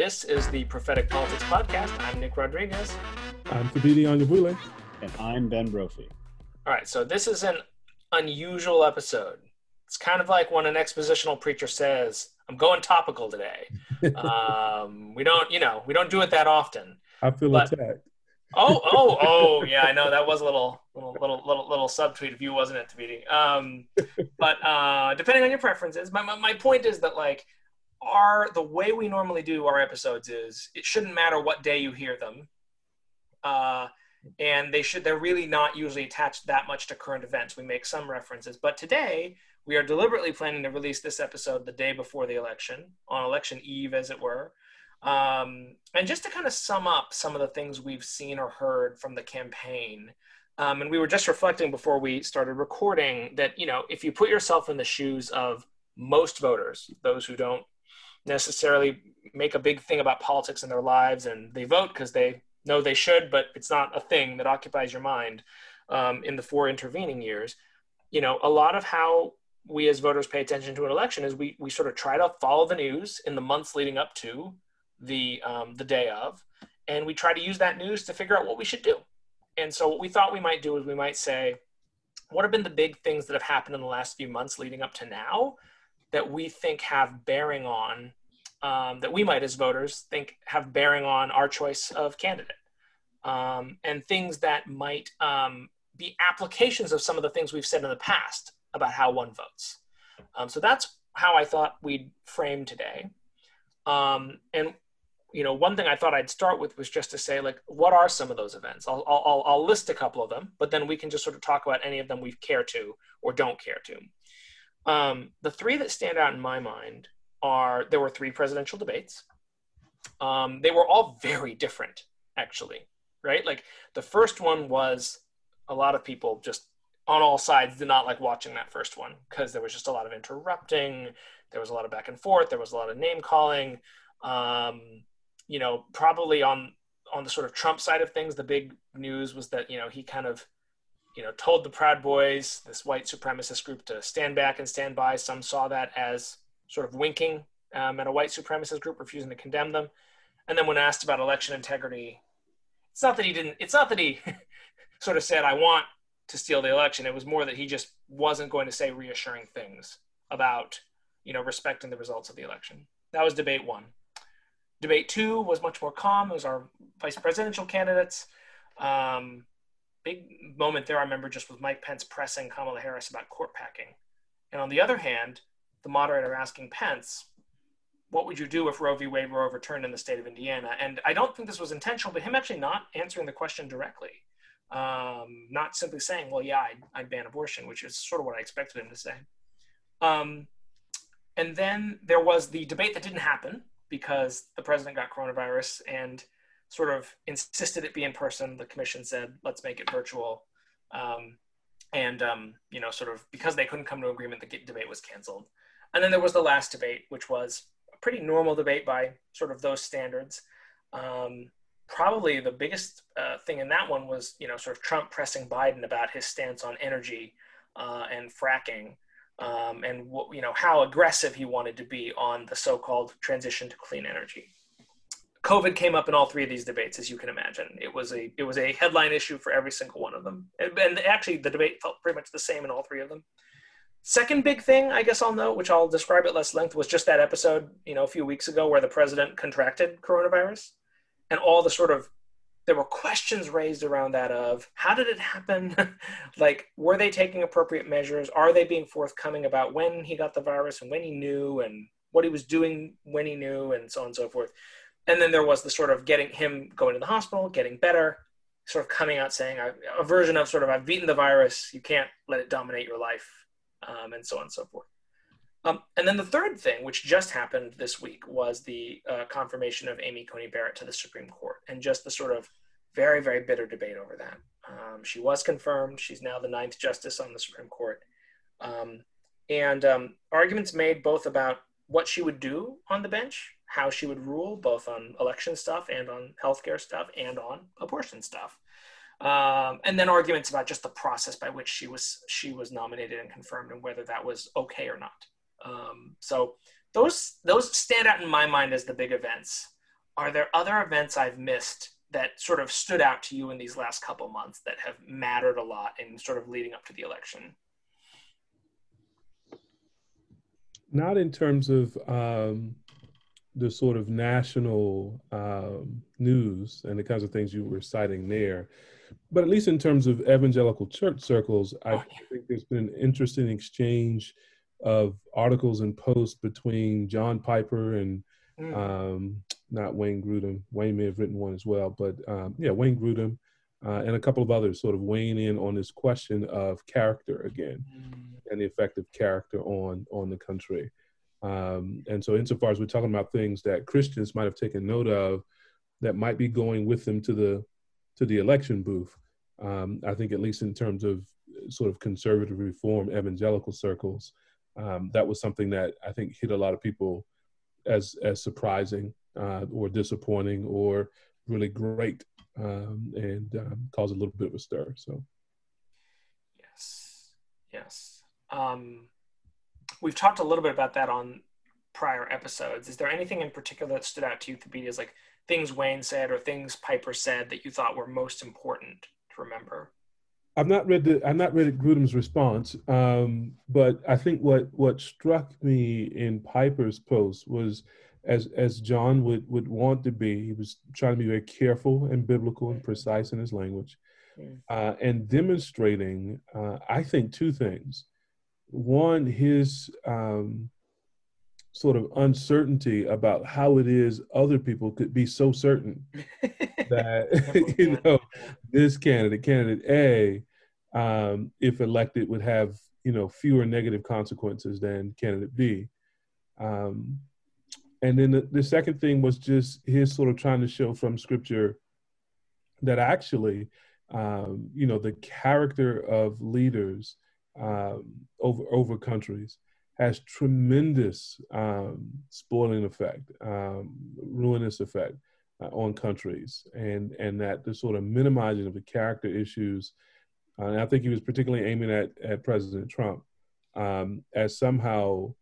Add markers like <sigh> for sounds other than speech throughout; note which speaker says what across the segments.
Speaker 1: This is the Prophetic Politics Podcast. I'm Nick Rodriguez.
Speaker 2: I'm Thabiti Anyabwile.
Speaker 3: And I'm Ben Brophy.
Speaker 1: All right, so this is an unusual episode. It's kind of like when an expositional preacher says, I'm going topical today. <laughs> um, we don't, you know, we don't do it that often.
Speaker 2: I feel but, attacked.
Speaker 1: oh, oh, <laughs> oh, yeah, I know that was a little, little, little, little, little subtweet of you, wasn't it, Thabiti? Um, but uh, depending on your preferences, my, my, my point is that like our the way we normally do our episodes is it shouldn't matter what day you hear them uh, and they should they're really not usually attached that much to current events. We make some references but today we are deliberately planning to release this episode the day before the election on election eve as it were. Um, and just to kind of sum up some of the things we've seen or heard from the campaign um, and we were just reflecting before we started recording that you know if you put yourself in the shoes of most voters those who don't necessarily make a big thing about politics in their lives and they vote because they know they should, but it's not a thing that occupies your mind um, in the four intervening years. You know, a lot of how we as voters pay attention to an election is we, we sort of try to follow the news in the months leading up to the, um, the day of, and we try to use that news to figure out what we should do. And so what we thought we might do is we might say, what have been the big things that have happened in the last few months leading up to now that we think have bearing on um, that we might as voters think have bearing on our choice of candidate. Um, and things that might um, be applications of some of the things we've said in the past about how one votes. Um, so that's how i thought we'd frame today. Um, and you know one thing i thought i'd start with was just to say like what are some of those events? I'll, I'll, I'll list a couple of them but then we can just sort of talk about any of them we care to or don't care to um, the three that stand out in my mind are there were three presidential debates. Um, they were all very different, actually, right? Like the first one was a lot of people just on all sides did not like watching that first one because there was just a lot of interrupting. There was a lot of back and forth. There was a lot of name calling. Um, you know, probably on on the sort of Trump side of things, the big news was that you know he kind of you know, told the Proud Boys, this white supremacist group, to stand back and stand by. Some saw that as sort of winking um, at a white supremacist group, refusing to condemn them. And then when asked about election integrity, it's not that he didn't. It's not that he <laughs> sort of said, "I want to steal the election." It was more that he just wasn't going to say reassuring things about, you know, respecting the results of the election. That was debate one. Debate two was much more calm. It was our vice presidential candidates. Um, big moment there, I remember, just with Mike Pence pressing Kamala Harris about court packing. And on the other hand, the moderator asking Pence, what would you do if Roe v. Wade were overturned in the state of Indiana? And I don't think this was intentional, but him actually not answering the question directly. Um, not simply saying, well, yeah, I'd, I'd, ban abortion, which is sort of what I expected him to say. Um, and then there was the debate that didn't happen because the president got coronavirus and sort of insisted it be in person. The commission said, let's make it virtual. Um, and, um, you know, sort of because they couldn't come to agreement, the debate was canceled. And then there was the last debate, which was a pretty normal debate by sort of those standards. Um, probably the biggest uh, thing in that one was, you know, sort of Trump pressing Biden about his stance on energy uh, and fracking. Um, and you know how aggressive he wanted to be on the so-called transition to clean energy. COVID came up in all three of these debates, as you can imagine. It was a it was a headline issue for every single one of them, and, actually the debate felt pretty much the same in all three of them. Second big thing, I guess I'll note, which I'll describe at less length, was just that episode, you know, a few weeks ago where the president contracted coronavirus and all the sort of there were questions raised around that of how did it happen? <laughs> like, were they taking appropriate measures? Are they being forthcoming about when he got the virus and when he knew and what he was doing when he knew and so on and so forth. And then there was the sort of getting him going to the hospital, getting better, sort of coming out saying a, version of sort of I've beaten the virus. You can't let it dominate your life um, and so on and so forth. Um, and then the third thing, which just happened this week, was the uh, confirmation of Amy Coney Barrett to the Supreme Court, and just the sort of very, very bitter debate over that. Um, she was confirmed. She's now the ninth justice on the Supreme Court. Um, and um, arguments made both about what she would do on the bench, how she would rule, both on election stuff and on healthcare stuff and on abortion stuff. Um, and then arguments about just the process by which she was she was nominated and confirmed and whether that was okay or not. Um, so those those stand out in my mind as the big events. Are there other events I've missed that sort of stood out to you in these last couple months that have mattered a lot in sort of leading up to the election?
Speaker 2: Not in terms of um, the sort of national um, news and the kinds of things you were citing there, but at least in terms of evangelical church circles, I oh, think there's been an interesting exchange of articles and posts between John Piper and mm. um, not Wayne Grudem. Wayne may have written one as well, but um, yeah, Wayne Grudem uh, and a couple of others sort of weighing in on this question of character again mm. and the effect of character on on the country. Um, and so, insofar as we're talking about things that Christians might have taken note of, that might be going with them to the to the election booth. Um, I think, at least in terms of sort of conservative reform evangelical circles, um, that was something that I think hit a lot of people as as surprising uh, or disappointing or really great um, and um, caused a little bit of a stir. So,
Speaker 1: yes, yes. Um, we've talked a little bit about that on prior episodes. Is there anything in particular that stood out to you, Thabiti, as like things Wayne said or things Piper said that you thought were most important to remember?
Speaker 2: I've not read the I've not read Grudem's response, um, but I think what what struck me in Piper's post was as as John would would want to be. He was trying to be very careful and biblical and precise in his language, uh, and demonstrating. Uh, I think two things. One, his um, sort of uncertainty about how it is other people could be so certain <laughs> that <laughs> you know this candidate, candidate A, um, if elected, would have you know fewer negative consequences than candidate B. Um, and then the, the second thing was just his sort of trying to show from scripture that actually, um, you know, the character of leaders um, over over countries has tremendous um, spoiling effect, um, ruinous effect uh, on countries, and and that the sort of minimizing of the character issues, uh, and I think he was particularly aiming at at President Trump um, as somehow,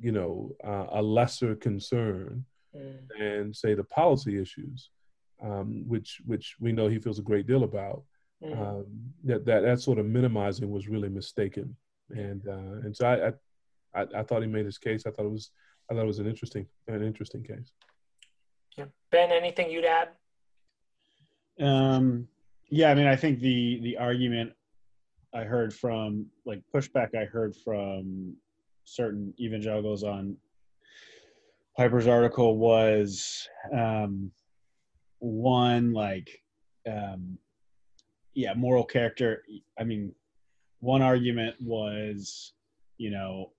Speaker 2: you know, uh, a lesser concern mm. than say the policy issues, um, which which we know he feels a great deal about. Mm. Um, that that that sort of minimizing was really mistaken, and uh, and so I, I I, I thought he made his case. I thought it was I thought it was an interesting an interesting case.
Speaker 1: Yeah. Ben, anything you'd add?
Speaker 3: Um, yeah, I mean, I think the the argument I heard from like pushback I heard from certain evangelicals on Piper's article was um, one like um, yeah moral character. I mean, one argument was you know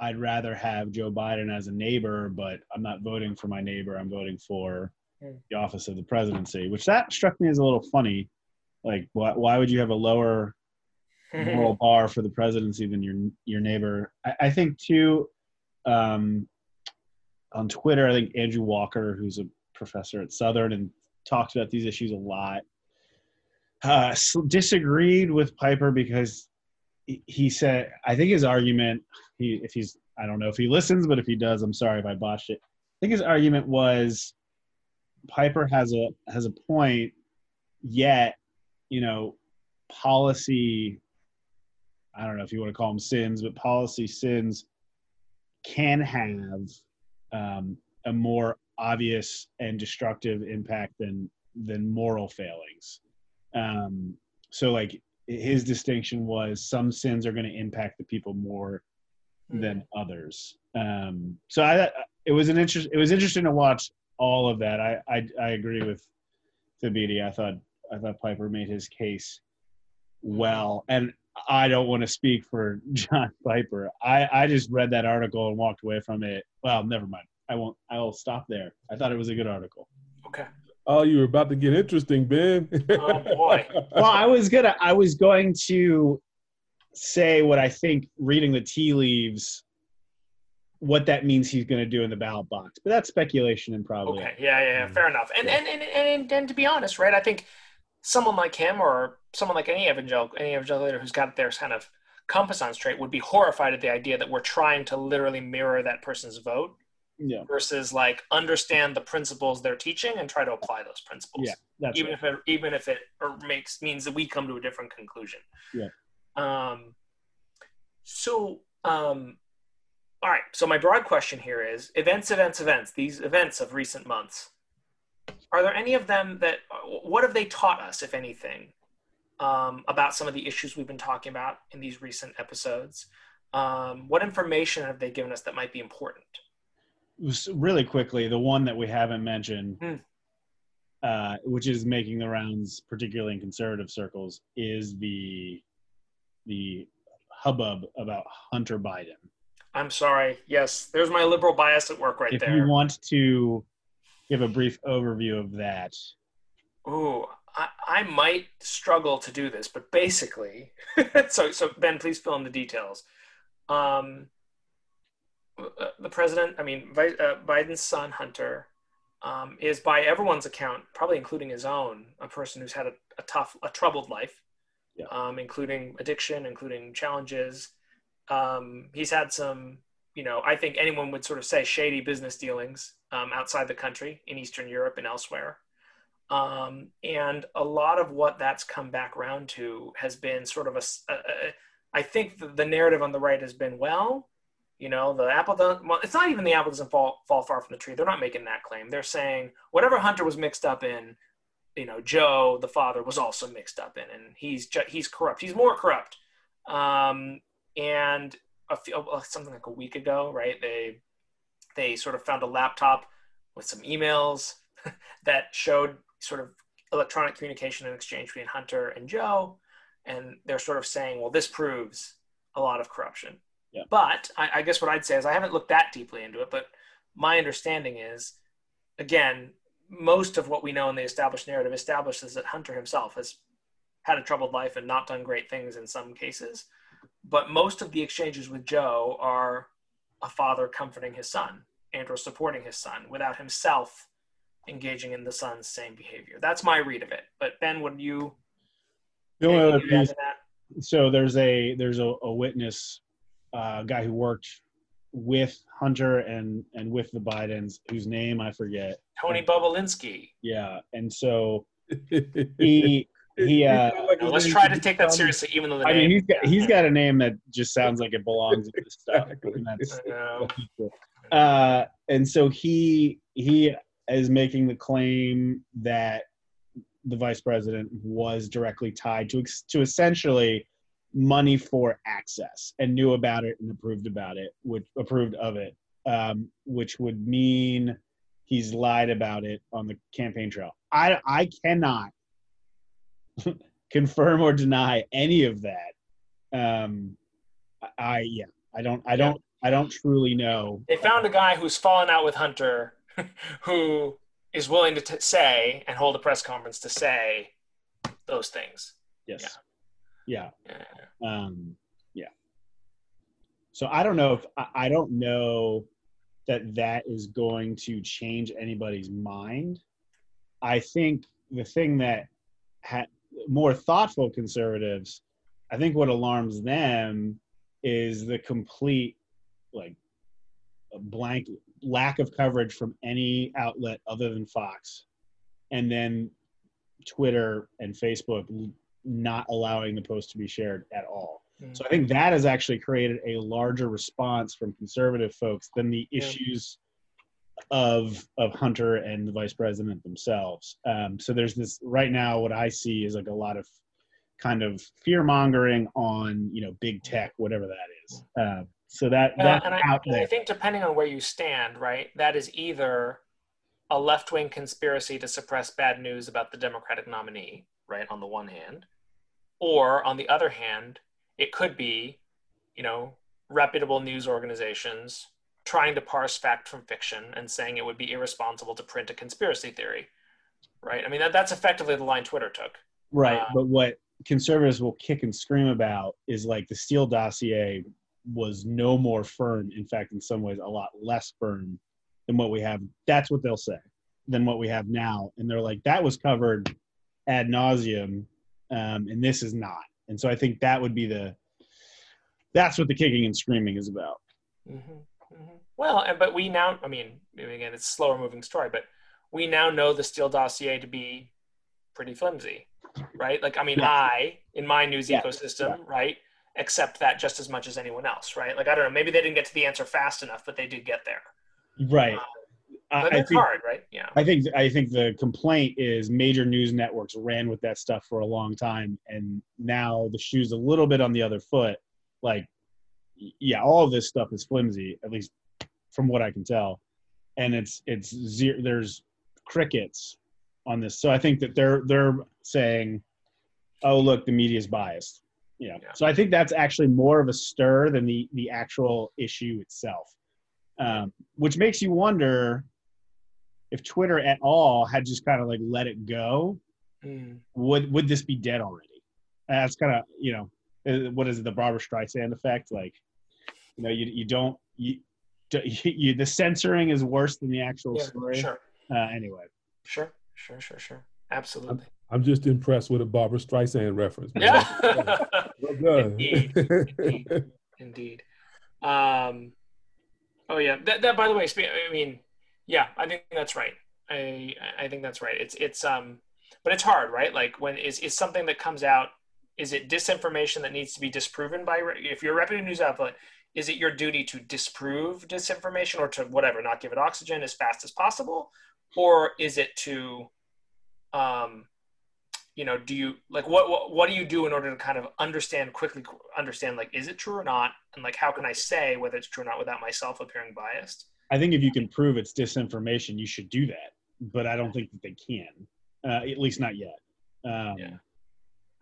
Speaker 3: I'd rather have Joe Biden as a neighbor, but I'm not voting for my neighbor. I'm voting for hmm. the office of the presidency, which that struck me as a little funny. Like, why, why would you have a lower <laughs> moral bar for the presidency than your your neighbor? I, I think too. Um, on Twitter, I think Andrew Walker, who's a professor at Southern and talks about these issues a lot, uh, disagreed with Piper because he said, I think his argument, he if he's I don't know if he listens, but if he does, I'm sorry if I botched it. I think his argument was Piper has a has a point, yet, you know, policy I don't know if you want to call them sins, but policy sins can have um, a more obvious and destructive impact than than moral failings. Um, so like his distinction was some sins are going to impact the people more than hmm. others. Um, so I, it was an interest. It was interesting to watch all of that. I, I, I agree with Thabiti. I thought, I thought Piper made his case well. And I don't want to speak for <laughs> John Piper. I, I just read that article and walked away from it. Well, never mind. I won't. I will stop there. I thought it was a good article.
Speaker 1: Okay.
Speaker 2: Oh, you were about to get interesting, Ben. <laughs>
Speaker 1: Oh boy.
Speaker 3: Well, I was gonna. I was going to say what I think. Reading the tea leaves, what that means he's going to do in the ballot box, but that's speculation and probably.
Speaker 1: Okay. Yeah, yeah, yeah. Fair enough. And and, and and and to be honest, right? I think someone like him or someone like any evangelical any evangelical leader who's got their kind of compass on straight would be horrified at the idea that we're trying to literally mirror that person's vote
Speaker 3: Yeah.
Speaker 1: versus like understand the principles they're teaching and try to apply those principles.
Speaker 3: Yeah.
Speaker 1: Even
Speaker 3: right.
Speaker 1: if it even if it or makes means that we come to a different conclusion.
Speaker 3: Yeah.
Speaker 1: Um. So um. All right. So my broad question here is: events, events, events. These events of recent months. Are there any of them that? What have they taught us, if anything, um, about some of the issues we've been talking about in these recent episodes? Um, what information have they given us that might be important?
Speaker 3: Really quickly, the one that we haven't mentioned,
Speaker 1: Hmm.
Speaker 3: uh, which is making the rounds, particularly in conservative circles, is the the hubbub about Hunter Biden.
Speaker 1: I'm sorry. Yes, there's my liberal bias at work right
Speaker 3: if
Speaker 1: there.
Speaker 3: you want to give a brief overview of that,
Speaker 1: Ooh, I, I might struggle to do this, but basically, <laughs> so so Ben, please fill in the details. Um, the president, I mean, uh, Biden's son Hunter, um, is by everyone's account, probably including his own, a person who's had a, a tough, a troubled life,
Speaker 3: Yeah.
Speaker 1: um, including addiction, including challenges. Um, he's had some, you know, I think anyone would sort of say shady business dealings um, outside the country in Eastern Europe and elsewhere. Um, and a lot of what that's come back around to has been sort of a, a- a- I think the, the narrative on the right has been, well, you know, the apple doesn't, well, it's not even the apple doesn't fall, fall far from the tree. They're not making that claim. They're saying whatever Hunter was mixed up in, you know, Joe, the father, was also mixed up in, and he's ju- he's corrupt. He's more corrupt. Um, and a few, uh, something like a week ago, right? They they sort of found a laptop with some emails <laughs> that showed sort of electronic communication and exchange between Hunter and Joe, and they're sort of saying, well, this proves a lot of corruption.
Speaker 3: Yeah.
Speaker 1: But I, I guess what I'd say is I haven't looked that deeply into it, but my understanding is, again, most of what we know in the established narrative establishes that Hunter himself has had a troubled life and not done great things in some cases. But most of the exchanges with Joe are a father comforting his son and or supporting his son without himself engaging in the son's same behavior. That's my read of it. But Ben, would you?
Speaker 3: the only other
Speaker 1: anything you'd add
Speaker 3: piece so there's a there's a, a witness uh, guy who worked with Hunter and and with the Bidens whose name I forget.
Speaker 1: Tony Bobulinski.
Speaker 3: Yeah, and so <laughs> he he uh,
Speaker 1: Now, let's try to take that seriously, even though the
Speaker 3: I
Speaker 1: name.
Speaker 3: mean he's got he's got a name that just sounds like it belongs in this stuff. And that's uh, and so he he is making the claim that the vice president was directly tied to to essentially money for access and knew about it and approved about it, which approved of it, um, which would mean he's lied about it on the campaign trail. I I cannot <laughs> confirm or deny any of that. Um, I yeah, I don't I don't I don't truly know.
Speaker 1: They found a guy who's fallen out with Hunter, <laughs> who is willing to t- say and hold a press conference to say those things.
Speaker 3: Yes. Yeah.
Speaker 1: Yeah.
Speaker 3: Um, yeah. So I don't know if I, I don't know that that is going to change anybody's mind. I think the thing that ha- more thoughtful conservatives, I think what alarms them is the complete like blank lack of coverage from any outlet other than Fox, and then Twitter and Facebook not allowing the post to be shared at all.
Speaker 1: Mm.
Speaker 3: So I think that has actually created a larger response from conservative folks than the
Speaker 1: Yeah.
Speaker 3: issues of of Hunter and the vice president themselves. Um, so there's this right now. What I see is like a lot of kind of fear mongering on you know big tech, whatever that is. Uh, so that that's
Speaker 1: and I,
Speaker 3: out
Speaker 1: I think depending on where you stand, right, that is either a left wing conspiracy to suppress bad news about the Democratic nominee, right, on the one hand, or on the other hand, it could be, you know, reputable news organizations trying to parse fact from fiction and saying it would be irresponsible to print a conspiracy theory. Right. I mean, that, that's effectively the line Twitter took.
Speaker 3: Right.
Speaker 1: Uh,
Speaker 3: but what conservatives will kick and scream about is like the Steele dossier was no more firm. In fact, in some ways, a lot less firm than what we have. That's what they'll say than what we have now. And they're like, that was covered ad nauseum, um, and this is not. And so I think that would be the that's what the kicking and screaming is about.
Speaker 1: Mm-hmm, mm-hmm. Well, and but we now, I mean, again, it's a slower moving story, but we now know the Steele dossier to be pretty flimsy, right? Like, I mean,
Speaker 3: Yeah.
Speaker 1: I, in my news
Speaker 3: Yeah.
Speaker 1: ecosystem, right, accept that just as much as anyone else, right? Like, I don't know, maybe they didn't get to the answer fast enough, but they did get there.
Speaker 3: Right. I, I think
Speaker 1: hard, right? Yeah.
Speaker 3: I think I think the complaint is major news networks ran with that stuff for a long time, and now the shoe's a little bit on the other foot. Like, yeah, all of this stuff is flimsy, at least from what I can tell, and it's it's zero. There's crickets on this, so I think that they're they're saying, "Oh, look, the media is biased." Yeah.
Speaker 1: Yeah.
Speaker 3: So I think that's actually more of a stir than the the actual issue itself, um, which makes you wonder if Twitter at all had just kind of like let it go,
Speaker 1: Mm.
Speaker 3: would would this be dead already? And that's kind of you know uh, what is it the Barbra Streisand effect? Like you know you you don't you, <laughs> you, you the censoring is worse than the actual
Speaker 1: Yeah,
Speaker 3: story.
Speaker 1: sure,
Speaker 3: Uh, anyway,
Speaker 1: sure, sure, sure, sure. Absolutely.
Speaker 2: I'm just impressed with a Barbra Streisand reference.
Speaker 1: Yeah. <laughs>
Speaker 2: Well done.
Speaker 1: Indeed. Indeed. Indeed. Um, oh yeah. That, that by the way, I mean, yeah, I think that's right. I I think that's right. It's it's um, but it's hard, right? Like when is is something that comes out, is it disinformation that needs to be disproven by? If you're a reputable news outlet, is it your duty to disprove disinformation or to whatever, not give it oxygen as fast as possible, or is it to, um, you know, do you like what, what what do you do in order to kind of understand quickly understand like is it true or not, and like how can I say whether it's true or not without myself appearing biased?
Speaker 3: I think if you can prove it's disinformation, you should do that. But I don't think that they can, uh, at least not yet. Um,
Speaker 1: Yeah.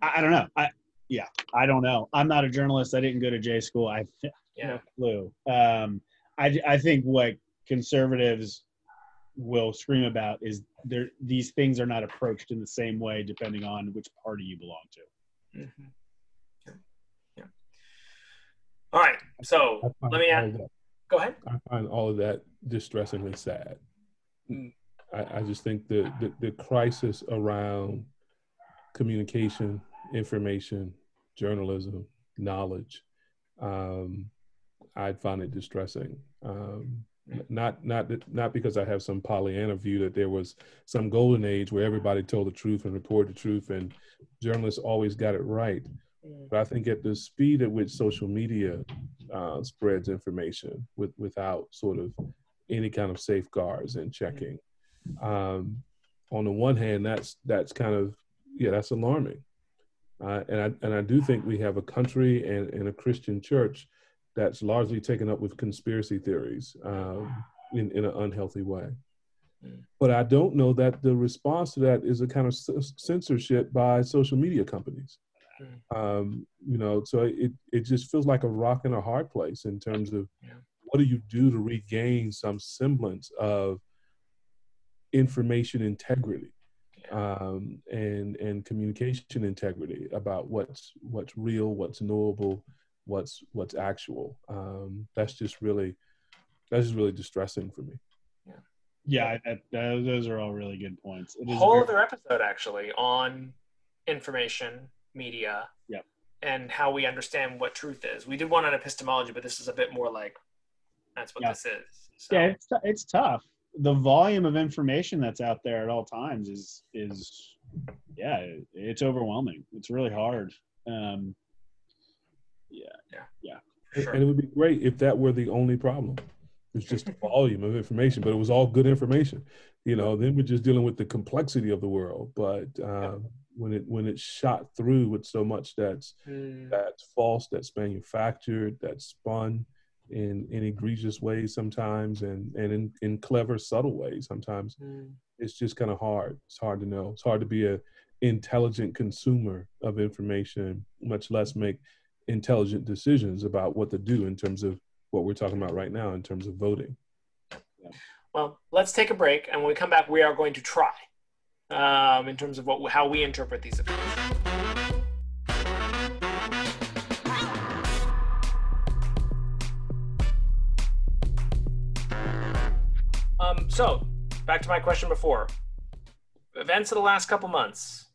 Speaker 3: I, I don't know. I yeah, I don't know. I'm not a journalist. I didn't go to J school. I <laughs>
Speaker 1: Yeah.
Speaker 3: no clue. Um, I, I think what conservatives will scream about is there these things are not approached in the same way depending on which party you belong to.
Speaker 1: Mm-hmm. Yeah. yeah. All right. So let me
Speaker 2: all
Speaker 1: ask. Go ahead.
Speaker 2: I find all of that distressingly sad.
Speaker 1: Mm.
Speaker 2: I, I just think the, the, the crisis around communication, information, journalism, knowledge, um, I find it distressing. Um,
Speaker 1: Mm.
Speaker 2: not not that, not because I have some Pollyanna view that there was some golden age where everybody told the truth and reported the truth and journalists always got it right. But I think at the speed at which social media uh, spreads information with, without sort of any kind of safeguards and checking, um, on the one hand, that's that's kind of yeah, that's alarming. Uh, and I and I do think we have a country and, and a Christian church that's largely taken up with conspiracy theories um, in in an unhealthy way. But I don't know that the response to that is a kind of censorship by social media companies um, you know so it, it just feels like a rock and a hard place in terms of
Speaker 1: Yeah.
Speaker 2: what do you do to regain some semblance of information integrity um, and and communication integrity about what's what's real what's knowable what's what's actual. Um, that's just really that's just really distressing for me.
Speaker 3: Yeah, I, I, those those are all really good points. It is
Speaker 1: whole
Speaker 3: very-
Speaker 1: other episode actually on information media
Speaker 3: Yep.
Speaker 1: and how we understand what truth is we did one on epistemology but this is a bit more like that's what
Speaker 3: Yeah.
Speaker 1: this is so,
Speaker 3: yeah, it's, t- it's tough. The volume of information that's out there at all times is is yeah, it- it's overwhelming. It's really hard. Um,
Speaker 2: yeah yeah
Speaker 1: Sure.
Speaker 2: and it would be great if that were the only problem it's just the volume of information but it was all good information you know then we're just dealing with the complexity of the world but um, when it when it's shot through with so much that's
Speaker 1: Mm,
Speaker 2: that's false, that's manufactured, that's spun in in egregious ways sometimes, and and in, in clever, subtle ways sometimes.
Speaker 1: mm,
Speaker 2: It's just kind of hard. It's hard to know. It's hard to be a intelligent consumer of information, much less make intelligent decisions about what to do in terms of what we're talking about right now in terms of voting.
Speaker 1: Well, let's take a break, and when we come back, we are going to try um, in terms of what how we interpret these events. Um, so, back to my question before. Events of the last couple months,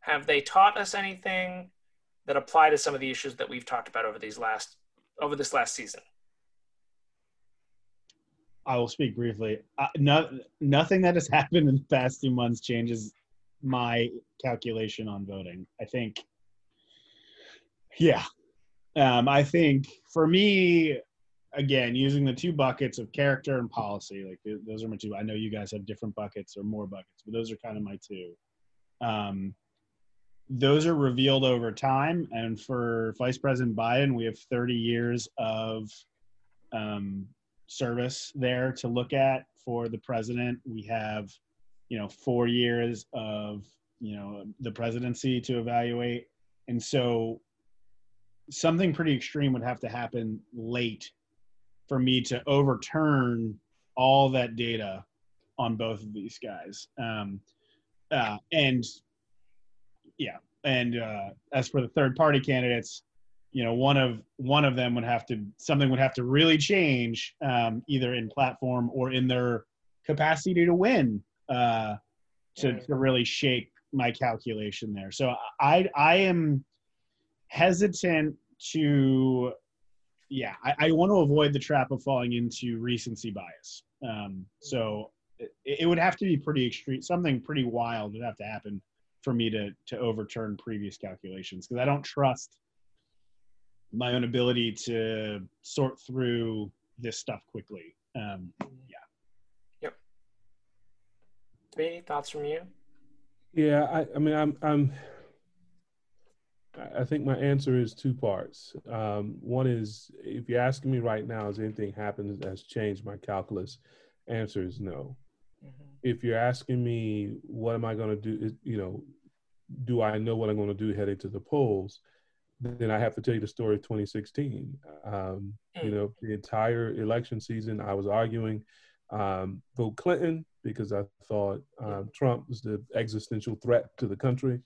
Speaker 1: have they taught us anything that apply to some of the issues that we've talked about over these last over this last season?
Speaker 3: I will speak briefly. Uh, no, nothing that has <laughs> happened in the past two months changes my calculation on voting. I think, yeah, um, I think for me, again, using the two buckets of character and policy, like those are my two. I know you guys have different buckets or more buckets, but those are kind of my two. Um, those are revealed over time. And for Vice President Biden, we have 30 years of um, service there to look at. For the president, we have, you know, four years of, you know, the presidency to evaluate. And so something pretty extreme would have to happen late for me to overturn all that data on both of these guys. Um, uh, and yeah, and uh, as for the third party candidates, you know, one of one of them would have to something would have to really change, um, either in platform or in their capacity to win, uh, to to really shake my calculation there. So I I am hesitant to yeah, I, I, want to avoid the trap of falling into recency bias. Um, so it, it, would have to be pretty extreme, something pretty wild would have to happen for me to to overturn previous calculations because I don't trust my own ability to sort through this stuff quickly. Um, yeah.
Speaker 1: Yep. Any thoughts from you?
Speaker 2: Yeah, I, I mean, I'm, I'm I think my answer is two parts. Um, one is if you're asking me right now, has anything happened that's changed my calculus? Answer is no. Mm-hmm. If you're asking me, what am I going to do? You know, do I know what I'm going to do heading to the polls? Then I have to tell you the story of 2016. Um. You know, the entire election season, I was arguing um, vote Clinton because I thought um, Trump was the existential threat to the country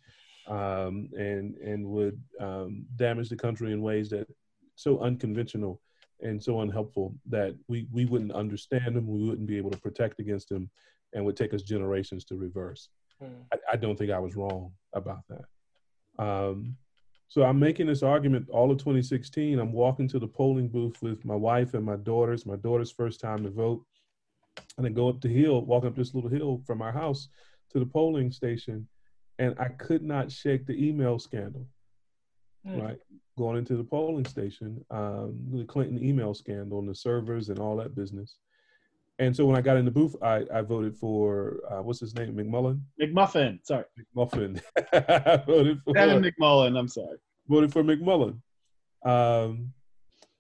Speaker 2: um, and and would um, damage the country in ways that so unconventional and so unhelpful that we we wouldn't understand them, we wouldn't be able to protect against them, and would take us generations to reverse. Mm. I, I, don't think I was wrong about that. So I'm making this argument all of 2016. I'm walking to the polling booth with my wife and my daughters. My daughter's first time to vote, and then go up the hill, walking up this little hill from our house to the polling station and I could not shake the email scandal. Mm. Right, going into the polling station, um, the Clinton email scandal and the servers and all that business. And so when I got in the booth, I, I voted for uh, what's his name, McMullin.
Speaker 3: McMuffin, sorry.
Speaker 2: McMuffin. <laughs> I voted
Speaker 3: for Devin McMullin. I'm sorry.
Speaker 2: Voted for McMullin. Um,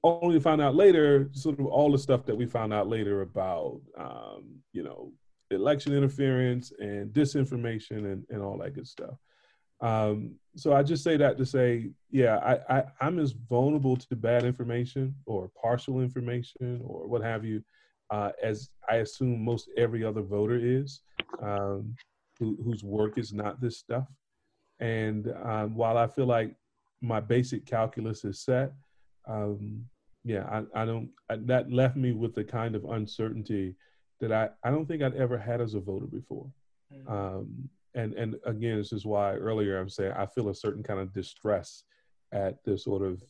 Speaker 2: only to find out later, sort of all the stuff that we found out later about, um, you know, election interference and disinformation and, and all that good stuff. Um, so I just say that to say, yeah, I, I, I'm as vulnerable to bad information or partial information or what have you, uh, as I assume most every other voter is, um, who, whose work is not this stuff. And um, while I feel like my basic calculus is set, um, yeah, I, I don't. I, that left me with the kind of uncertainty that I, I don't think I'd ever had as a voter before. Mm-hmm. Um, and and again, this is why earlier I'm saying I feel a certain kind of distress at the sort of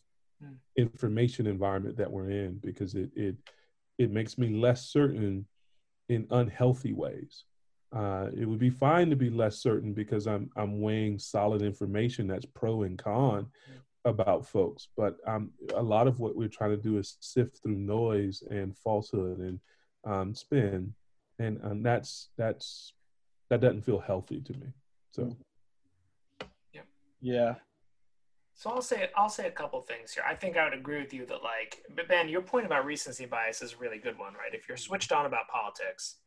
Speaker 2: mm. information environment that we're in because it it it makes me less certain in unhealthy ways. Uh, it would be fine to be less certain because I'm I'm weighing solid information that's pro and con about folks. But um, a lot of what we're trying to do is sift through noise and falsehood and um, spin, and um, that's that's that doesn't feel healthy to me. So,
Speaker 1: yeah,
Speaker 3: yeah.
Speaker 1: So I'll say I'll say a couple things here. I think I would agree with you that like, but Ben, your point about recency bias is a really good one, right? If you're switched on about politics,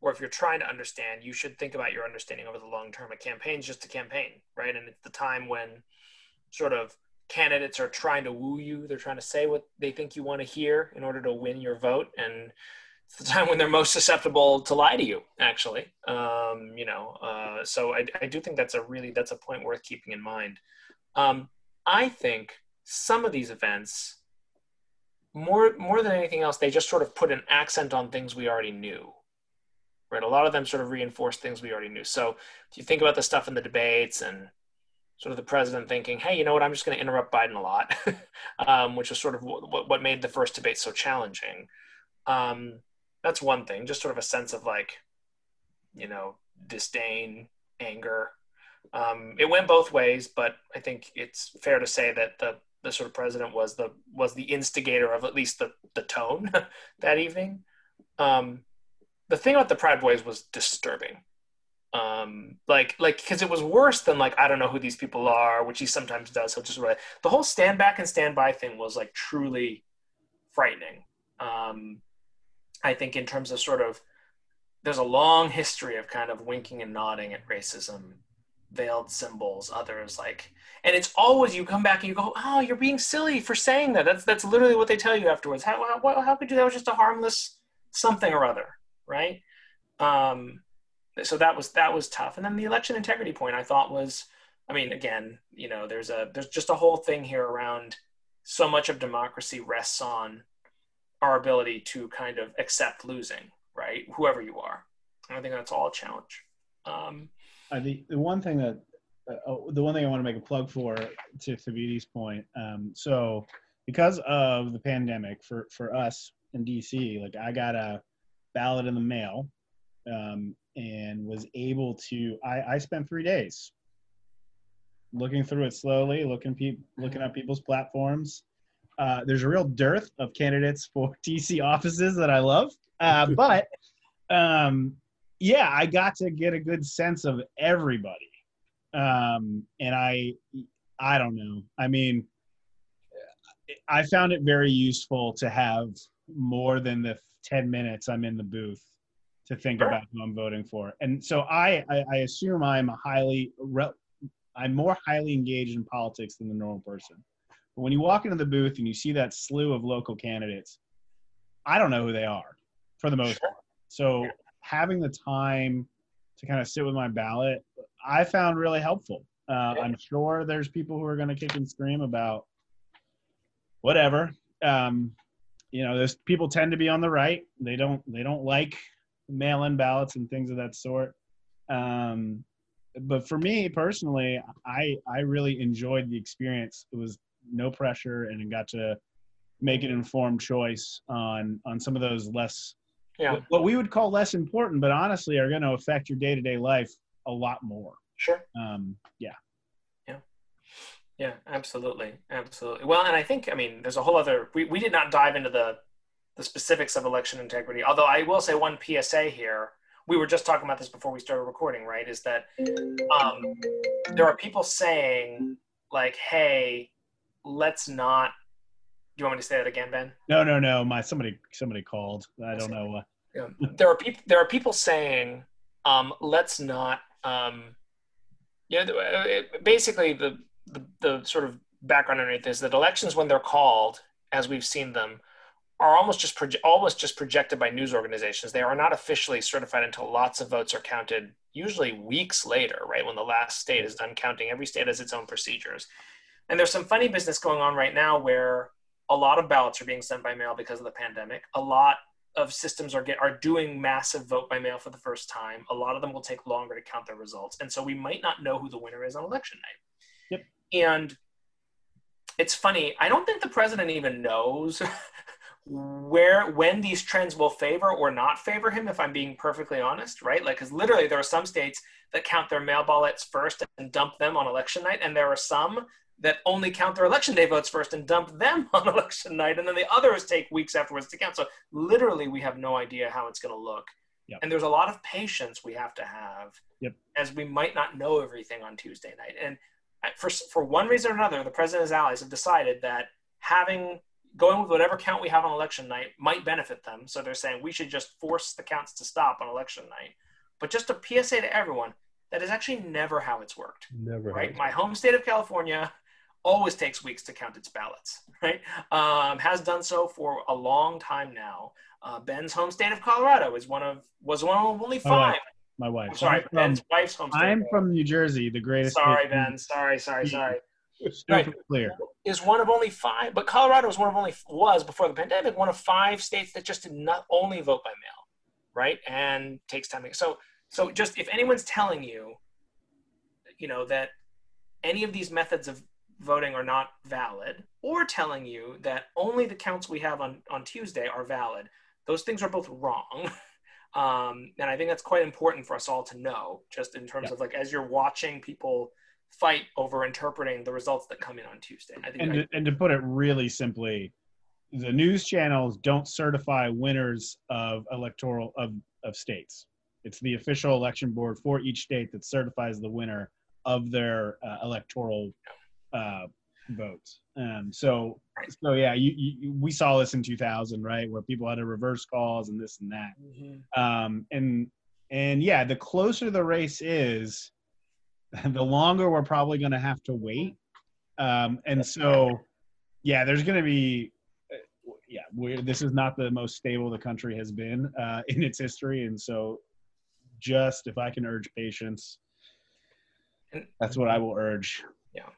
Speaker 1: or if you're trying to understand, you should think about your understanding over the long term. A campaign is just a campaign, right? And it's the time when sort of candidates are trying to woo you. They're trying to say what they think you want to hear in order to win your vote. And it's the <laughs> time when they're most susceptible to lie to you, actually. Um, you know, uh, so I, I, do think that's a really, that's a point worth keeping in mind. Um, I think some of these events, more, more than anything else, they just sort of put an accent on things we already knew right? A lot of them sort of reinforce things we already knew. So if you think about the stuff in the debates and sort of the president thinking, hey, you know what, I'm just going to interrupt Biden a lot, <laughs> um, which was sort of what, what made the first debate so challenging. Um, that's one thing, just sort of a sense of like, you know, disdain, anger. Um, it went both ways, but I think it's fair to say that the the sort of president was the was the instigator of at least the the tone <laughs> that evening. Um, the thing about the Proud Boys was disturbing. Um, like, like, because it was worse than like I don't know who these people are, which he sometimes does. He'll just really the whole stand back and stand by thing was like truly frightening. Um, I think in terms of sort of there's a long history of kind of winking and nodding at racism, veiled symbols, others like, and it's always you come back and you go, oh, you're being silly for saying that. That's that's literally what they tell you afterwards. How how, how could you? That was just a harmless something or other right? Um, so that was that was tough. And then the election integrity point I thought was, I mean, again, you know, there's a there's just a whole thing here around so much of democracy rests on our ability to kind of accept losing, right? Whoever you are. And I think that's all a challenge. Um,
Speaker 3: uh, the, the one thing that uh, oh, the one thing I want to make a plug for to Thabiti's point. Um, so because of the pandemic for, for us in DC, like I got a, ballot in the mail um, and was able to I, I spent three days looking through it slowly looking pe- looking at people's platforms uh, there's a real dearth of candidates for <laughs> dc offices that i love uh, but um, yeah i got to get a good sense of everybody um, and i i don't know i mean i found it very useful to have more than the 10 minutes I'm in the booth to think sure. about who I'm voting for. And so I, I, I assume I'm a highly, I'm more highly engaged in politics than the normal person. But when you walk into the booth and you see that slew of local candidates, I don't know who they are for the most sure. part. So having the time to kind of sit with my ballot, I found really helpful. Uh. I'm sure there's people who are going to kick and scream about whatever. Um, you know, there's people tend to be on the right. They don't they don't like mail-in ballots and things of that sort. Um, but for me personally, I I really enjoyed the experience. It was no pressure, and it got to make an informed choice on on some of those less yeah. what, we would call less important, but honestly are going to affect your day to day life a lot more.
Speaker 1: Sure.
Speaker 3: Um, yeah.
Speaker 1: Yeah, absolutely, absolutely. Well, and I think I mean there's a whole other. We, we did not dive into the the specifics of election integrity. Although I will say one PSA here. We were just talking about this before we started recording, right? Is that um, there are people saying like, "Hey, let's not." Do you want me to say that again, Ben?
Speaker 3: No, no, no. My somebody somebody called. I don't know. Uh...
Speaker 1: There are people. There are people saying, um, "Let's not." Um, yeah, basically the the, the sort of background underneath is that elections when they're called as we've seen them are almost just proje- almost just projected by news organizations they are not officially certified until lots of votes are counted usually weeks later right when the last state is done counting every state has its own procedures and there's some funny business going on right now where a lot of ballots are being sent by mail because of the pandemic a lot of systems are get are doing massive vote by mail for the first time a lot of them will take longer to count their results. And so we might not know who the winner is on election night. And it's funny, I don't think the president even knows <laughs> where when these trends will favor or not favor him if i'm being perfectly honest right? Like because literally there are some states that count their mail ballots first and dump them on election night. And there are some that only count their election day votes first and dump them <laughs> on election night and then the others take weeks afterwards to count so literally we have no idea how it's going to look yep. and there's a lot of patience we have to have
Speaker 3: yep.
Speaker 1: as we might not know everything on tuesday night and for, for one reason or another, the president's allies have decided that having going with whatever count we have on election night might benefit them. So they're saying we should just force the counts to stop on election night. But just a PSA to everyone, that is actually never how it's worked.
Speaker 2: Never.
Speaker 1: Right. My home state of California always takes weeks to count its ballots. <laughs> Right. Um, has done so for a long time now. Uh, Ben's home state of Colorado is one of was one of only five.
Speaker 3: My wife.
Speaker 1: I'm sorry,
Speaker 3: I'm from,
Speaker 1: Ben's wife's home state.
Speaker 3: I'm from New Jersey, the greatest.
Speaker 1: Sorry,
Speaker 3: state-
Speaker 1: Ben. Sorry, sorry, sorry. Right.
Speaker 3: clear.
Speaker 1: Is one of only five, but Colorado is one of only was before the pandemic one of five states that just did not only vote by mail, right? And takes time. to- So, so just if anyone's telling you, you know that any of these methods of voting are not valid, or telling you that only the counts we have on on Tuesday are valid, those things are both wrong. <laughs> Um, and I think that's quite important for us all to know, just in terms
Speaker 3: Yeah.
Speaker 1: of like as you're watching people fight over interpreting the results that come in on Tuesday. I think
Speaker 3: And
Speaker 1: I-
Speaker 3: to, and to put it really simply, the news channels don't certify winners of electoral of, of states. It's the official election board for each state that certifies the winner of their uh, electoral uh, votes. Um, so, so yeah, you, you, we saw this in 2000, right, where people had to reverse calls and this and that. Um, and and yeah, the closer the race is, <laughs> the longer we're probably going to have to wait. Um, and so, yeah, there's going to be, uh, yeah, we're, this is not the most stable the country has been uh, <laughs> in its history, and so, just if I can urge patience, that's what I will urge.
Speaker 2: I,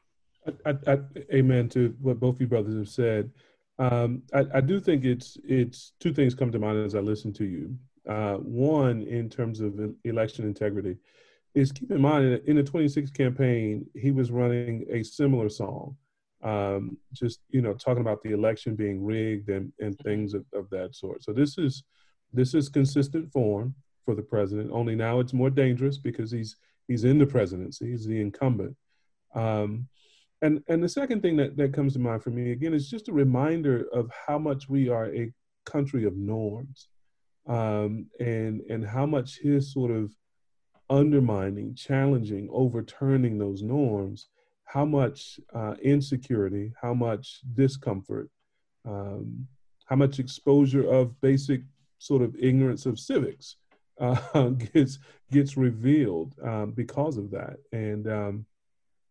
Speaker 2: I, I, amen to what both you brothers have said. Um, I, I do think it's it's two things come to mind as I listen to you. Uh, one, in terms of election integrity, is keep in mind in, in the 26 campaign he was running a similar song, um, just you know talking about the election being rigged and and things of, of that sort. So this is this is consistent form for the president. Only now it's more dangerous because he's he's in the presidency. He's the incumbent. Um, and and the second thing that, that comes to mind for me again is just a reminder of how much we are a country of norms um, and and how much his sort of undermining challenging overturning those norms how much uh, insecurity how much discomfort um, how much exposure of basic sort of ignorance of civics uh, <laughs> gets gets revealed um, because of that. And um,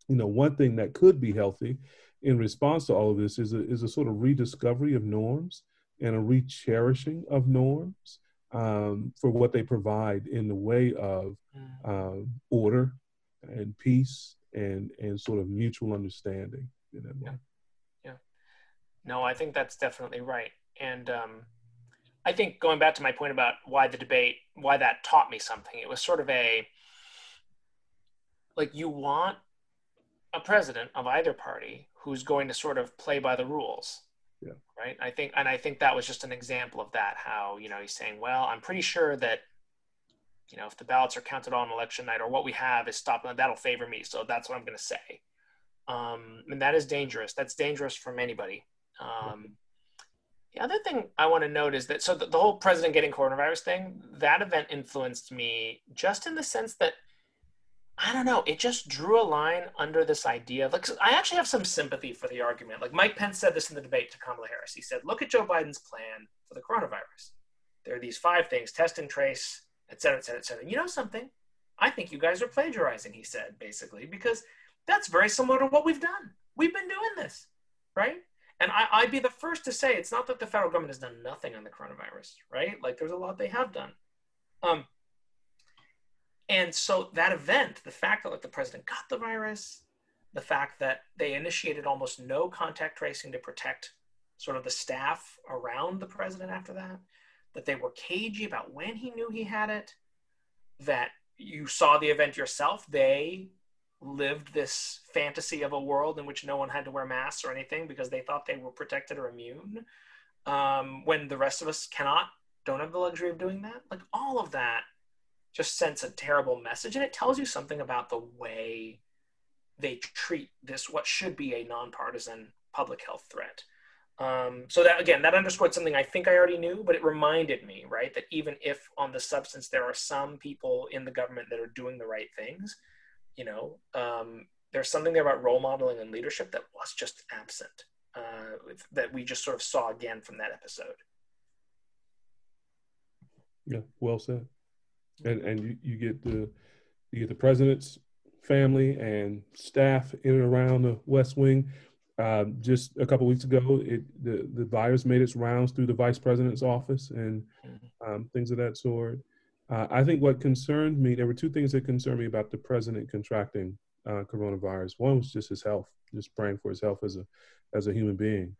Speaker 2: you know, one thing that could be healthy in response to all of this is a, is a sort of rediscovery of norms and a re-cherishing of norms um, for what they provide in the way of um, order and peace and and sort of mutual understanding. In that way.
Speaker 1: No, I think that's definitely right. And um, I think going back to my point about why the debate, why that taught me something, it was sort of a like you want a president of either party who's going to sort of play by the rules.
Speaker 2: Yeah.
Speaker 1: Right. I think, and I think that was just an example of that. How you know he's saying, well, I'm pretty sure that you know if the ballots are counted on election night or what we have is stopped, that'll favor me. So that's what I'm going to say. Um, and that is dangerous. That's dangerous from anybody. Um, the other thing I want to note is that so the, the whole president getting coronavirus thing, that event influenced me just in the sense that I don't know, it just drew a line under this idea. Like I actually have some sympathy for the argument. Like Mike Pence said this in the debate to Kamala Harris. He said, "Look at Joe Biden's plan for the coronavirus. There are these five things: test and trace, et cetera, et cetera, et cetera. You know something? I think you guys are plagiarizing." He said, basically, because that's very similar to what we've done. We've been doing this, right? And I, I'd be the first to say it's not that the federal government has done nothing on the coronavirus, right? Like there's a lot they have done. Um, and so that event, the fact that like the president got the virus, the fact that they initiated almost no contact tracing to protect sort of the staff around the president after that, that they were cagey about when he knew he had it, that you saw the event yourself. They lived this fantasy of a world in which no one had to wear masks or anything because they thought they were protected or immune. Um, when the rest of us cannot, don't have the luxury of doing that. Like all of that just sends a terrible message and it tells you something about the way they treat this what should be a nonpartisan public health threat um, so that again that underscored something i think i already knew but it reminded me right that even if on the substance there are some people in the government that are doing the right things you know um, there's something there about role modeling and leadership that was just absent uh, that we just sort of saw again from that episode.
Speaker 2: Yeah, well said. And and you, you get the you get the president's family and staff in and around the West Wing. Um, just a couple weeks ago, it the the virus made its rounds through the vice president's office and um, things of that sort. Uh, I think what concerned me, there were two things that concerned me about the president contracting uh, coronavirus. One was just his health, just praying for his health as a as a human being.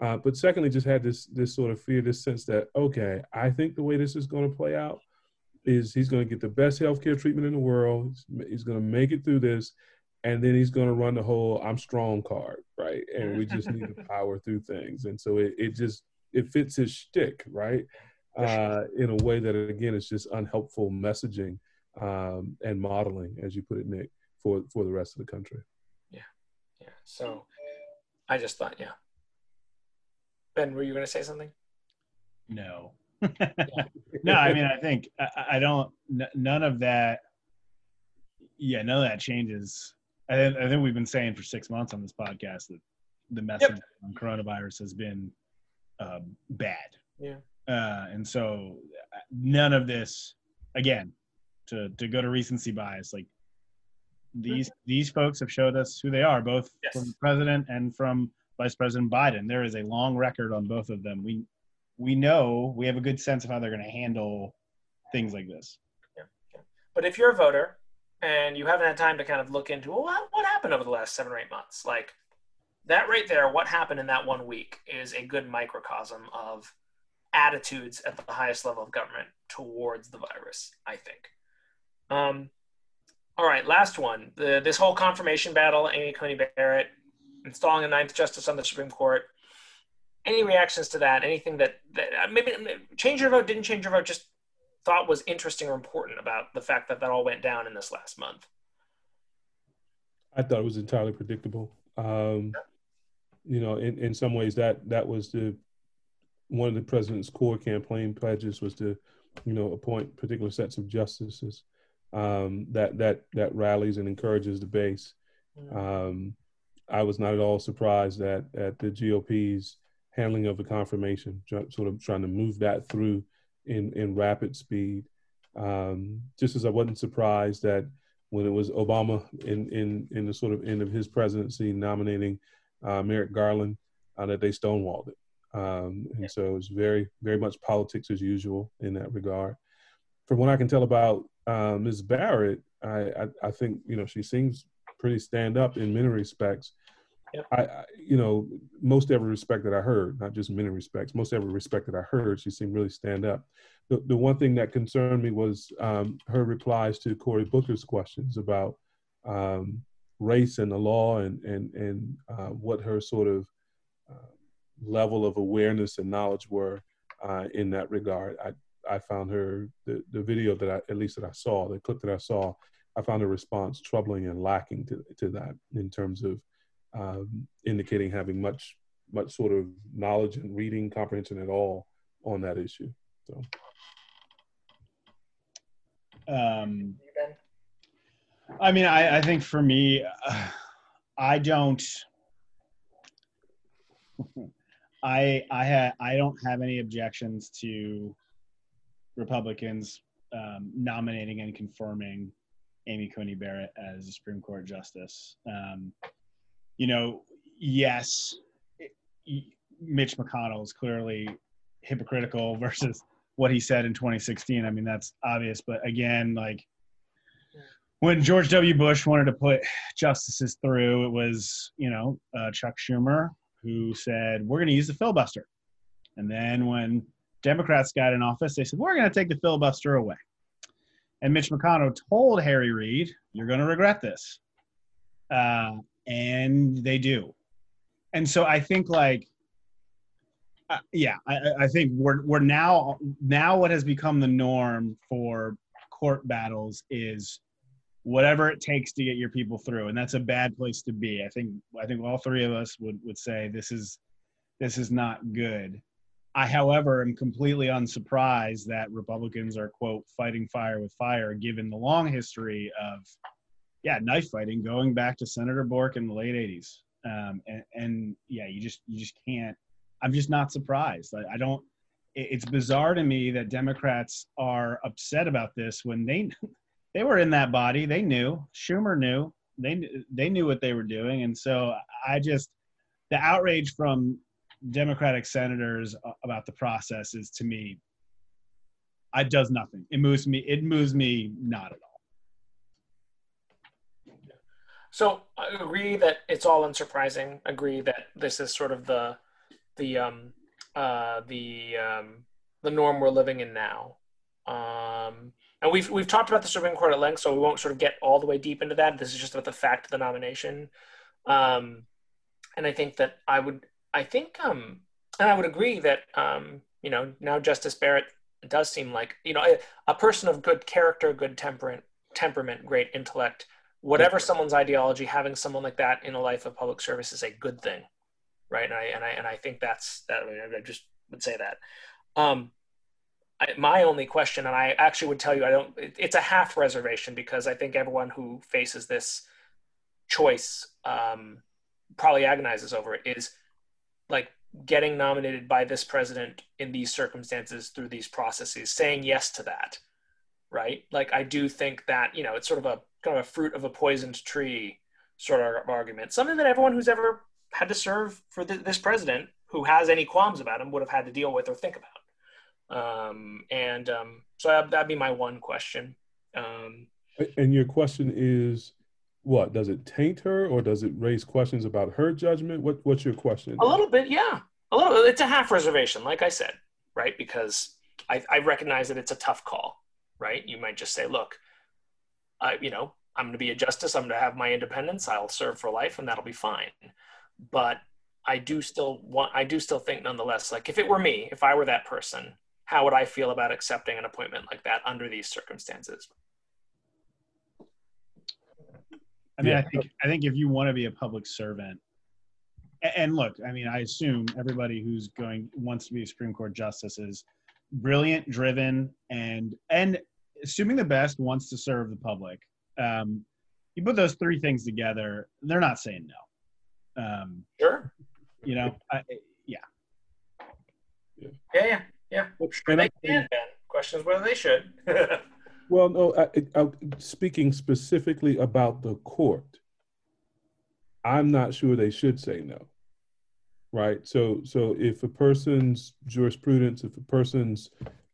Speaker 2: Uh, but secondly, just had this this sort of fear, this sense that okay, I think the way this is going to play out is he's going to get the best healthcare treatment in the world. He's, he's going to make it through this, and then he's going to run the whole "I'm strong" card, right? And we just need to <laughs> power through things. And so it, it just it fits his shtick, right? Uh, in a way that again is just unhelpful messaging um, and modeling, as you put it, Nick, for for the rest of the country.
Speaker 1: Yeah, yeah. So I just thought, yeah. Ben, were you going to say something?
Speaker 3: No. <laughs> no, I mean, I think I, I don't. N- none of that. Yeah, none of that changes. I, th- I think we've been saying for six months on this podcast that the message yep. on coronavirus has been uh, bad.
Speaker 1: Yeah.
Speaker 3: Uh, and so uh, none of this, again, to to go to recency bias, like these these folks have showed us who they are, both yes. from the president and from Vice President Biden. There is a long record on both of them. We we know we have a good sense of how they're going to handle things like this.
Speaker 1: Yeah. But if you're a voter and you haven't had time to kind of look into well, what, what happened over the last seven or eight months, like that right there, what happened in that one week is a good microcosm of attitudes at the highest level of government towards the virus, I think. Um, all right, last one. The, this whole confirmation battle, Amy Coney Barrett installing a ninth justice on the Supreme Court any reactions to that? Anything that, that uh, maybe change your vote, didn't change your vote, just thought was interesting or important about the fact that that all went down in this last month?
Speaker 2: I thought it was entirely predictable. Um, you know, in, in some ways, that that was the one of the president's core campaign pledges was to, you know, appoint particular sets of justices um, that that that rallies and encourages the base. Mm-hmm. Um, I was not at all surprised that at the GOP's handling of the confirmation, sort of trying to move that through in, in rapid speed. Um, just as I wasn't surprised that when it was Obama in, in, in the sort of end of his presidency nominating uh, Merrick Garland, uh, that they stonewalled it. Um, and so it's very, very much politics as usual in that regard. From what I can tell about uh, Ms. Barrett, I, I, I think, you know, she seems pretty stand up in many respects. I, I, you know, most every respect that I heard, not just many respects, most every respect that I heard, she seemed really stand up. The, the one thing that concerned me was um, her replies to Cory Booker's questions about um, race and the law and and and uh, what her sort of uh, level of awareness and knowledge were uh, in that regard. I I found her the the video that I at least that I saw, the clip that I saw, I found her response troubling and lacking to to that in terms of um, indicating having much much sort of knowledge and reading comprehension at all on that issue. So.
Speaker 3: Um, I mean, I, I think for me, uh, I don't. I I ha, I don't have any objections to Republicans um, nominating and confirming Amy Coney Barrett as a Supreme Court justice. Um, you know, yes, Mitch McConnell is clearly hypocritical <laughs> versus what he said in 2016. I mean, that's obvious. But again, like when George W. Bush wanted to put justices through, it was, you know, uh, Chuck Schumer who said, we're going to use the filibuster. And then when Democrats got in office, they said, we're going to take the filibuster away. And Mitch McConnell told Harry Reid, you're going to regret this. Uh, and they do. And so I think like, uh, yeah, I, I think we're we're now now what has become the norm for court battles is whatever it takes to get your people through, and that's a bad place to be. I think I think all three of us would would say this is this is not good. I, however, am completely unsurprised that Republicans are quote fighting fire with fire, given the long history of yeah, knife fighting going back to Senator Bork in the late 80s. Um, and, and yeah, you just you just can't. I'm just not surprised. I, I don't. it- It's bizarre to me that Democrats are upset about this when they <laughs> they were in that body. They knew Schumer knew they they knew what they were doing, and so I just the outrage from Democratic senators about the process is to me. It does nothing. It moves me. It moves me not at all.
Speaker 1: So I agree that it's all unsurprising. Agree that this is sort of the the um uh the um the norm we're living in now. Um and we've we've talked about the Supreme Court at length, so we won't sort of get all the way deep into that. This is just about the fact of the nomination. Um and I think that I would I think um and I would agree that um you know now Justice Barrett does seem like you know a, a person of good character, good temperament, temperament, great intellect whatever someone's ideology, having someone like that in a life of public service is a good thing, right? And I and I and I think that's that. I, mean, I just would say that. Um, I, my only question, and I actually would tell you, I don't. It, it's a half reservation because I think everyone who faces this choice um, probably agonizes over it. Is like getting nominated by this president in these circumstances through these processes, saying yes to that, right? Like I do think that you know it's sort of a kind of a fruit of a poisoned tree sort of argument. Something that everyone who's ever had to serve for th- this president, who has any qualms about him, would have had to deal with or think about. Um, and um, so that, that'd be my one question. Um,
Speaker 2: And your question is, what does it taint her, or does it raise questions about her judgment? What What's your question?
Speaker 1: a little bit, yeah, a little. It's a half reservation, like I said, right? Because I, I recognize that it's a tough call, right? You might just say, look, I, you know, I'm going to be a justice. I'm going to have my independence. I'll serve for life, and that'll be fine. But I do still want. I do still think, nonetheless, like if it were me, if I were that person, how would I feel about accepting an appointment like that under these circumstances?
Speaker 3: I mean,
Speaker 2: Yeah.
Speaker 3: I think I think if you want to be a public servant, and look, I mean, I assume everybody who's going wants to be a Supreme Court justice is brilliant, driven, and and assuming the best wants to serve the public. Um, you put those three things together, they're not saying no. Um,
Speaker 1: Sure.
Speaker 3: you know, I, yeah.
Speaker 1: Yeah. Yeah. Yeah. Sure they
Speaker 2: I-
Speaker 1: can. Ben. Question is whether they should. <laughs>
Speaker 2: Well, no, I, I, speaking specifically about the court, I'm not sure they should say no. Right. So, so if a person's jurisprudence, if a person's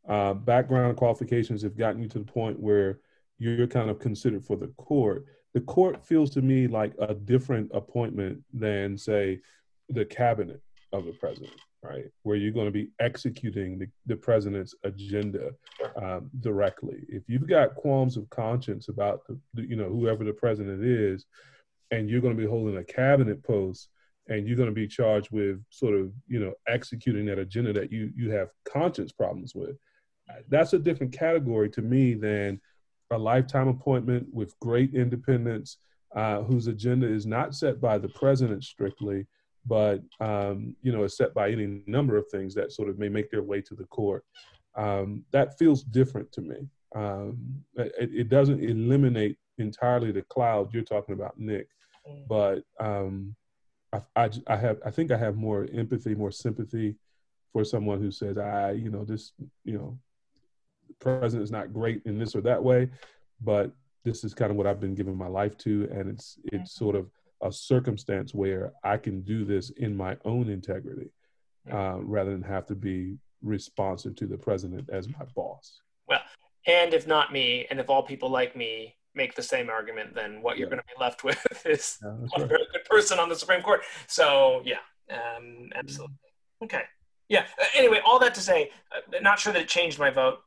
Speaker 2: uh, background qualifications have gotten you to the point where you're kind of considered for the court, the court feels to me like a different appointment than, say, the cabinet of the president, right? Where you're going to be executing the, the president's agenda um, directly. If you've got qualms of conscience about the, you know whoever the president is, and you're going to be holding a cabinet post, and you're going to be charged with sort of you know executing that agenda that you you have conscience problems with, that's a different category to me than a lifetime appointment with great independence, uh, whose agenda is not set by the president strictly, but um, you know is set by any number of things that sort of may make their way to the court um, that feels different to me. Um, it, it doesn't eliminate entirely the cloud you're talking about, Nick, but um, I, I, I have I think I have more empathy, more sympathy for someone who says, I, you know, this, you know, the president is not great in this or that way, but this is kind of what I've been giving my life to, and it's it's sort of a circumstance where I can do this in my own integrity, uh, rather than have to be responsive to the president as my boss.
Speaker 1: Well, and if not me, and if all people like me make the same argument, then what you're
Speaker 2: Yeah.
Speaker 1: going to be left <laughs> with is
Speaker 2: Yeah,
Speaker 1: a
Speaker 2: right.
Speaker 1: very good person on the Supreme Court. So yeah, um, absolutely. Okay. Yeah. Uh, Anyway, all that to say, uh, not sure that it changed my vote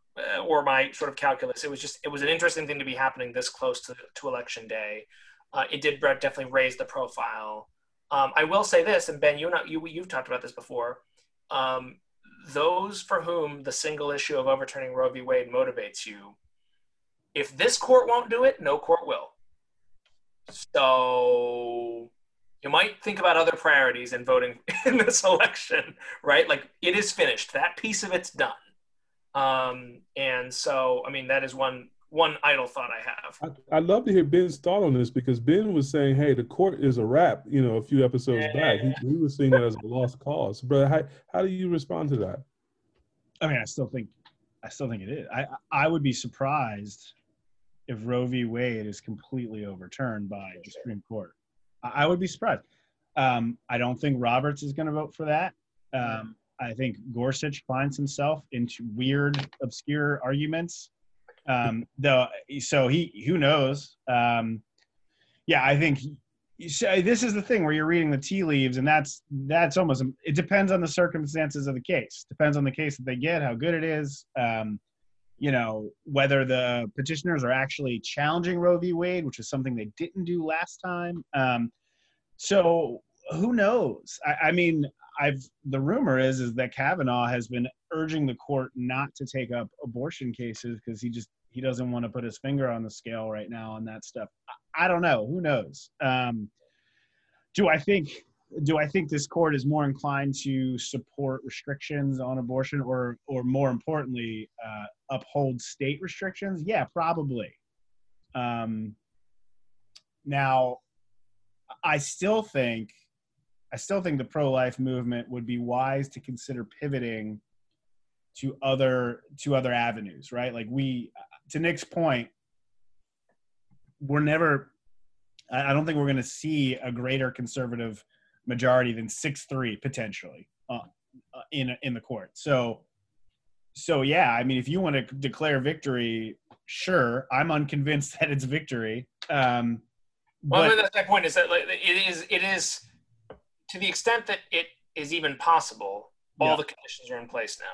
Speaker 1: or my sort of calculus. It was just it was an interesting thing to be happening this close to to election day. Uh, it did definitely raise the profile. Um, I will say this, and Ben, you and I, you you've talked about this before. Um, those for whom the single issue of overturning Roe v. Wade motivates you, if this court won't do it, no court will. So you might think about other priorities in voting <laughs> in this election, right? Like it is finished. That piece of it's done. Um, and so, I mean, that is one one idle thought I have.
Speaker 2: I, would love to hear Ben's thought on this because Ben was saying, "Hey, the court is a wrap." You know, a few episodes yeah. back, he, he, was seeing that as a lost cause. But how how do you respond to that?
Speaker 3: I mean, I still think, I still think it is. I I would be surprised if Roe v. Wade is completely overturned by the Supreme Court. I, I would be surprised. Um, I don't think Roberts is going to vote for that. Um, I think Gorsuch finds himself into weird, obscure arguments. Um, though, so he who knows? Um, yeah, I think this is the thing where you're reading the tea leaves, and that's that's almost it depends on the circumstances of the case. Depends on the case that they get, how good it is. Um, you know whether the petitioners are actually challenging Roe v. Wade, which is something they didn't do last time. Um, so who knows? I, I mean, I've the rumor is is that Kavanaugh has been urging the court not to take up abortion cases because he just he doesn't want to put his finger on the scale right now on that stuff. I, I don't know. Who knows? Um, do I think do I think this court is more inclined to support restrictions on abortion, or or more importantly, uh, uphold state restrictions? Yeah, probably. Um, now, I still think I still think the pro-life movement would be wise to consider pivoting to other to other avenues, right? Like we, to Nick's point, we're never. I don't think we're going to see a greater conservative majority than six three potentially uh, uh, in in the court. So, so yeah, I mean, if you want to declare victory, sure. I'm unconvinced <laughs> that it's victory. Um,
Speaker 1: well, but, I mean, that's my point. Is that like, it is it is to the extent that it is even possible, all yeah. the conditions are in place now.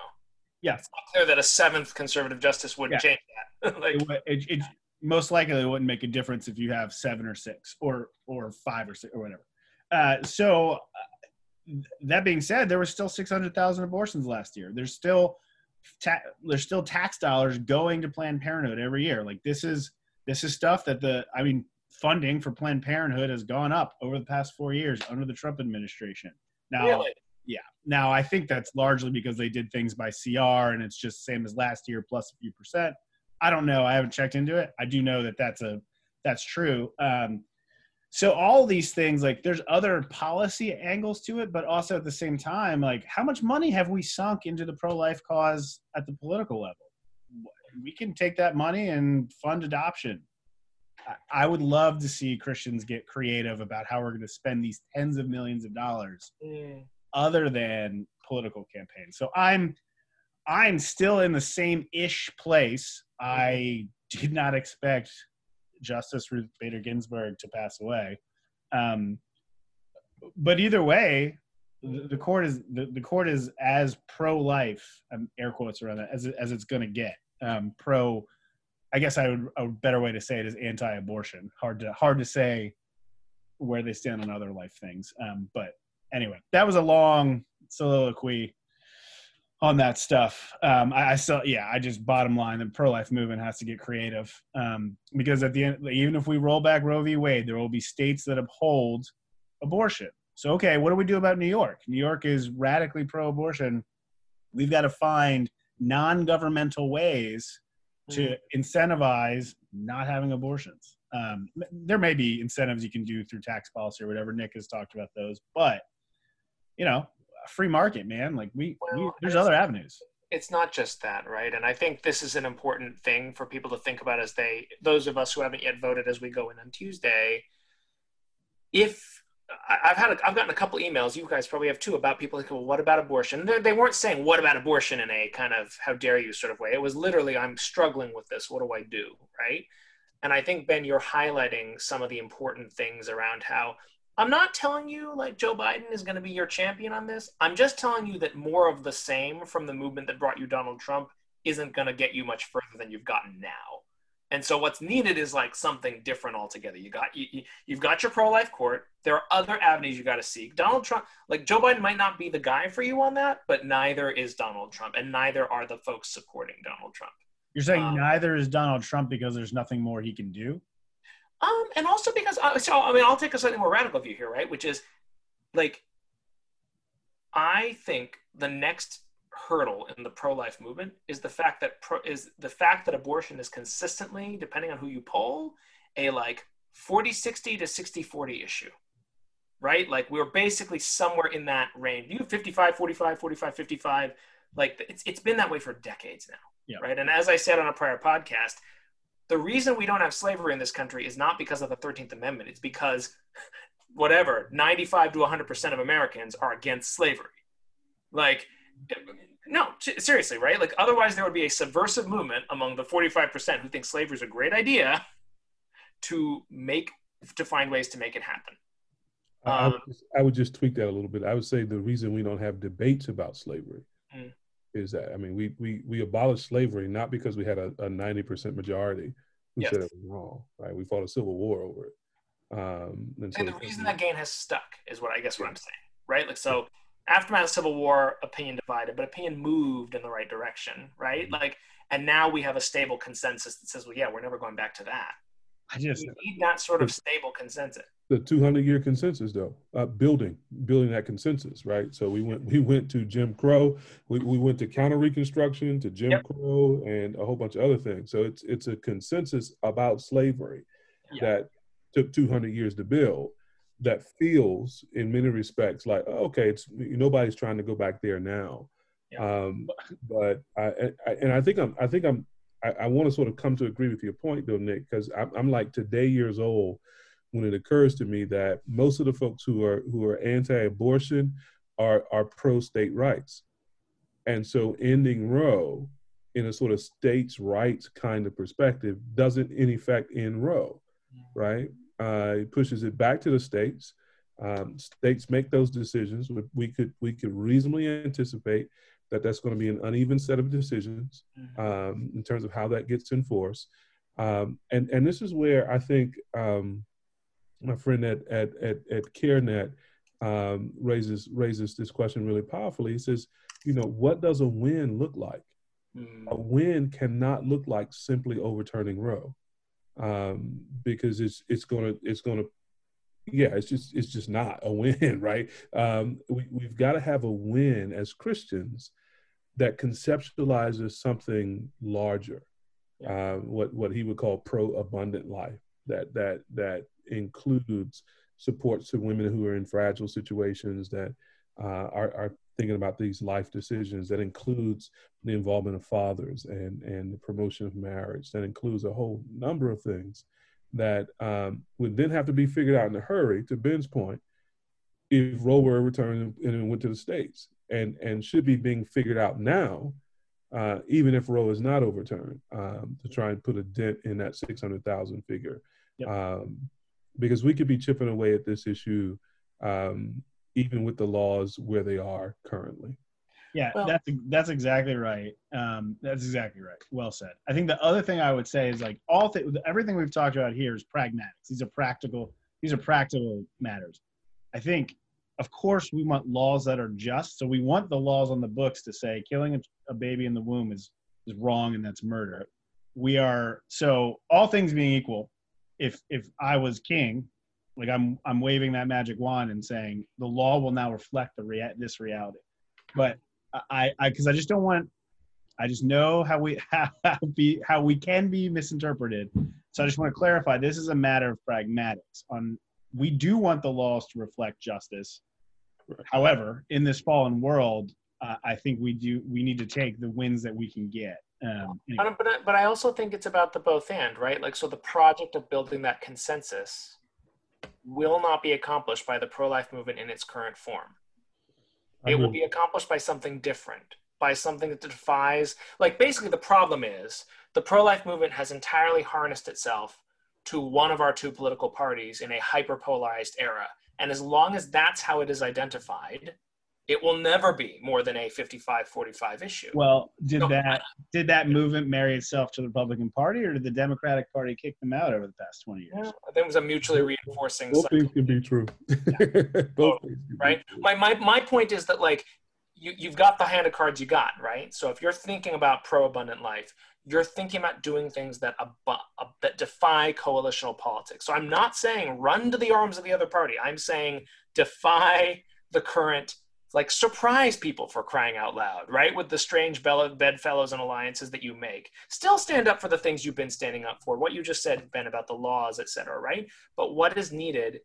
Speaker 3: Yeah,
Speaker 1: it's not clear that a seventh conservative justice would yeah. change that. <laughs> like,
Speaker 3: it, it, it, most likely it wouldn't make a difference if you have seven or six or or five or six or whatever. Uh, so uh, that being said, there were still six hundred thousand abortions last year. There's still ta- there's still tax dollars going to Planned Parenthood every year. Like this is this is stuff that the I mean funding for Planned Parenthood has gone up over the past four years under the Trump administration. Now, really? yeah. Now, I think that's largely because they did things by CR and it's just same as last year plus a few percent. I don't know. I haven't checked into it. I do know that that's a that's true. Um, so all these things, like there's other policy angles to it, but also at the same time, like how much money have we sunk into the pro-life cause at the political level? We can take that money and fund adoption I would love to see Christians get creative about how we're going to spend these tens of millions of dollars mm. other than political campaigns. So I'm I'm still in the same ish place. I did not expect Justice Ruth Bader Ginsburg to pass away. Um, but either way, the, the court is the, the court is as pro life, um, air quotes around that, as, as it's going to get. Um, pro I guess I would a better way to say it is anti-abortion. Hard to hard to say where they stand on other life things. Um, but anyway, that was a long soliloquy on that stuff. Um, I, I still, yeah, I just bottom line the pro-life movement has to get creative um, because at the end, even if we roll back Roe v. Wade, there will be states that uphold abortion. So okay, what do we do about New York? New York is radically pro-abortion. We've got to find non-governmental ways to mm-hmm. incentivize not having abortions. Um, there may be incentives you can do through tax policy or whatever. Nick has talked about those, but you know, free market, man. Like we, well, we there's other avenues.
Speaker 1: It's not just that, right? And I think this is an important thing for people to think about as they, those of us who haven't yet voted, as we go in on Tuesday. If I've had a, I've gotten a couple emails. You guys probably have too about people like, well, what about abortion? They were not saying what about abortion in a kind of how dare you sort of way. It was literally I'm struggling with this. What do I do? Right. And I think Ben, you're highlighting some of the important things around how I'm not telling you like Joe Biden is going to be your champion on this. I'm just telling you that more of the same from the movement that brought you Donald Trump isn't going to get you much further than you've gotten now. And so what's needed is like something different altogether. You got you, you've got your pro-life court. There are other avenues you got to seek. Donald Trump, like Joe Biden, might not be the guy for you on that, but neither is Donald Trump, and neither are the folks supporting Donald Trump.
Speaker 3: You're saying um, neither is Donald Trump because there's nothing more he can do.
Speaker 1: Um, and also because uh, so I mean I'll take a slightly more radical view here, right? Which is like I think the next hurdle in the pro-life movement is the fact that pro, is the fact that abortion is consistently, depending on who you poll, a like 40 60 to 60 40 issue. Right? Like we're basically somewhere in that range. You 55 45 45 55 like it's it's been that way for decades now.
Speaker 3: Yeah.
Speaker 1: Right? And as I said on a prior podcast, the reason we don't have slavery in this country is not because of the 13th Amendment. It's because whatever, 95 to 100% of Americans are against slavery. Like, no, seriously, right? Like, otherwise, there would be a subversive movement among the 45% who think slavery is a great idea to make, to find ways to make it happen.
Speaker 2: I,
Speaker 1: Um,
Speaker 2: would just, I would just tweak that a little bit. I would say the reason we don't have debates about slavery
Speaker 1: Mm.
Speaker 2: is that I mean we we we abolished slavery not because we had a ninety percent majority who
Speaker 1: Yes.
Speaker 2: said it was wrong, right? We fought a civil war over it. Um, and,
Speaker 1: And the reason that gain has stuck is what I guess what I'm saying, right? Like, so aftermath of Civil War, opinion divided, but opinion moved in the right direction, right?
Speaker 2: Mhm.
Speaker 1: Like, and now we have a stable consensus that says, well, yeah, we're never going back to that.
Speaker 3: I just
Speaker 1: We need that sort of stable consensus.
Speaker 2: the 200 year consensus though uh, building building that consensus right so we went we went to jim crow we, we went to counter reconstruction to jim
Speaker 1: Yep.
Speaker 2: crow and a whole bunch of other things so it's it's a consensus about slavery
Speaker 1: Yeah.
Speaker 2: that took 200 years to build that feels in many respects like oh, okay it's nobody's trying to go back there now
Speaker 1: Yeah.
Speaker 2: um, but I, I and i think i'm i think i'm i, I want to sort of come to agree with your point though nick because I'm, I'm like today years old when it occurs to me that most of the folks who are who are anti-abortion are are pro-state rights, and so ending Roe in a sort of states' rights kind of perspective doesn't in effect end Roe, right? Uh, it pushes it back to the states. Um, states make those decisions. We, could we could reasonably anticipate that that's going to be an uneven set of decisions um, in terms of how that gets enforced. Um, and and this is where I think um, my friend at at at, at CareNet um, raises raises this question really powerfully. He says, you know, what does a win look like?
Speaker 1: Mm.
Speaker 2: A win cannot look like simply overturning Roe, um, because it's it's gonna it's gonna yeah it's just it's just not a win <laughs> right? Um, we, we've got to have a win as christians that conceptualizes something larger uh, what what he would call pro abundant life that that that includes supports to women who are in fragile situations that uh, are, are thinking about these life decisions that includes the involvement of fathers and and the promotion of marriage that includes a whole number of things that um, would then have to be figured out in a hurry to ben's point if roe were returned and went to the states and and should be being figured out now uh, even if roe is not overturned um, to try and put a dent in that 600000 figure
Speaker 3: Yep.
Speaker 2: um, because we could be chipping away at this issue um, even with the laws where they are currently.
Speaker 3: Yeah,
Speaker 1: Well-
Speaker 3: that's that's exactly right. Um, that's exactly right. Well said. I think the other thing I would say is like all th- everything we've talked about here is pragmatics. These are practical. These are practical matters. I think, of course, we want laws that are just. So we want the laws on the books to say killing a, a baby in the womb is is wrong and that's murder. We are so all things being equal. If if I was king, like I'm I'm waving that magic wand and saying the law will now reflect the rea- this reality. But I I because I just don't want I just know how we how, <laughs> how be how we can be misinterpreted. So I just want to clarify this is a matter of pragmatics. On we do want the laws to reflect justice.
Speaker 2: Correct.
Speaker 3: However, in this fallen world, uh, I think we do we need to take the wins that we can get. Um, anyway.
Speaker 1: But, but, I- but I also think it's about the both and, right? Like, so the project of building that consensus will not be accomplished by the pro life movement in its current form. It will be accomplished by something different, by something that defies, like, basically, the problem is the pro life movement has entirely harnessed itself to one of our two political parties in a hyper polarized era. And as long as that's how it is identified, it will never be more than a 55 45 issue.
Speaker 3: Well, did
Speaker 1: No,
Speaker 3: that did that movement marry itself to the Republican Party, or did the Democratic Party kick them out over the past twenty years?
Speaker 1: Yeah, I think it was a mutually reinforcing
Speaker 2: Both
Speaker 1: cycle,
Speaker 2: things can be true. <laughs> Both things can be
Speaker 1: right?
Speaker 2: true.
Speaker 1: My, my, my point is that like you, you've got the hand of cards you got, right? So if you're thinking about pro-abundant life, you're thinking about doing things that abu- uh, that defy coalitional politics. So I'm not saying run to the arms of the other party. I'm saying defy the current like surprise people for crying out loud, right? With the strange bedfellows and alliances that you make. Still stand up for the things you've been standing up for. What you just said, Ben, about the laws, et cetera, right? But what is needed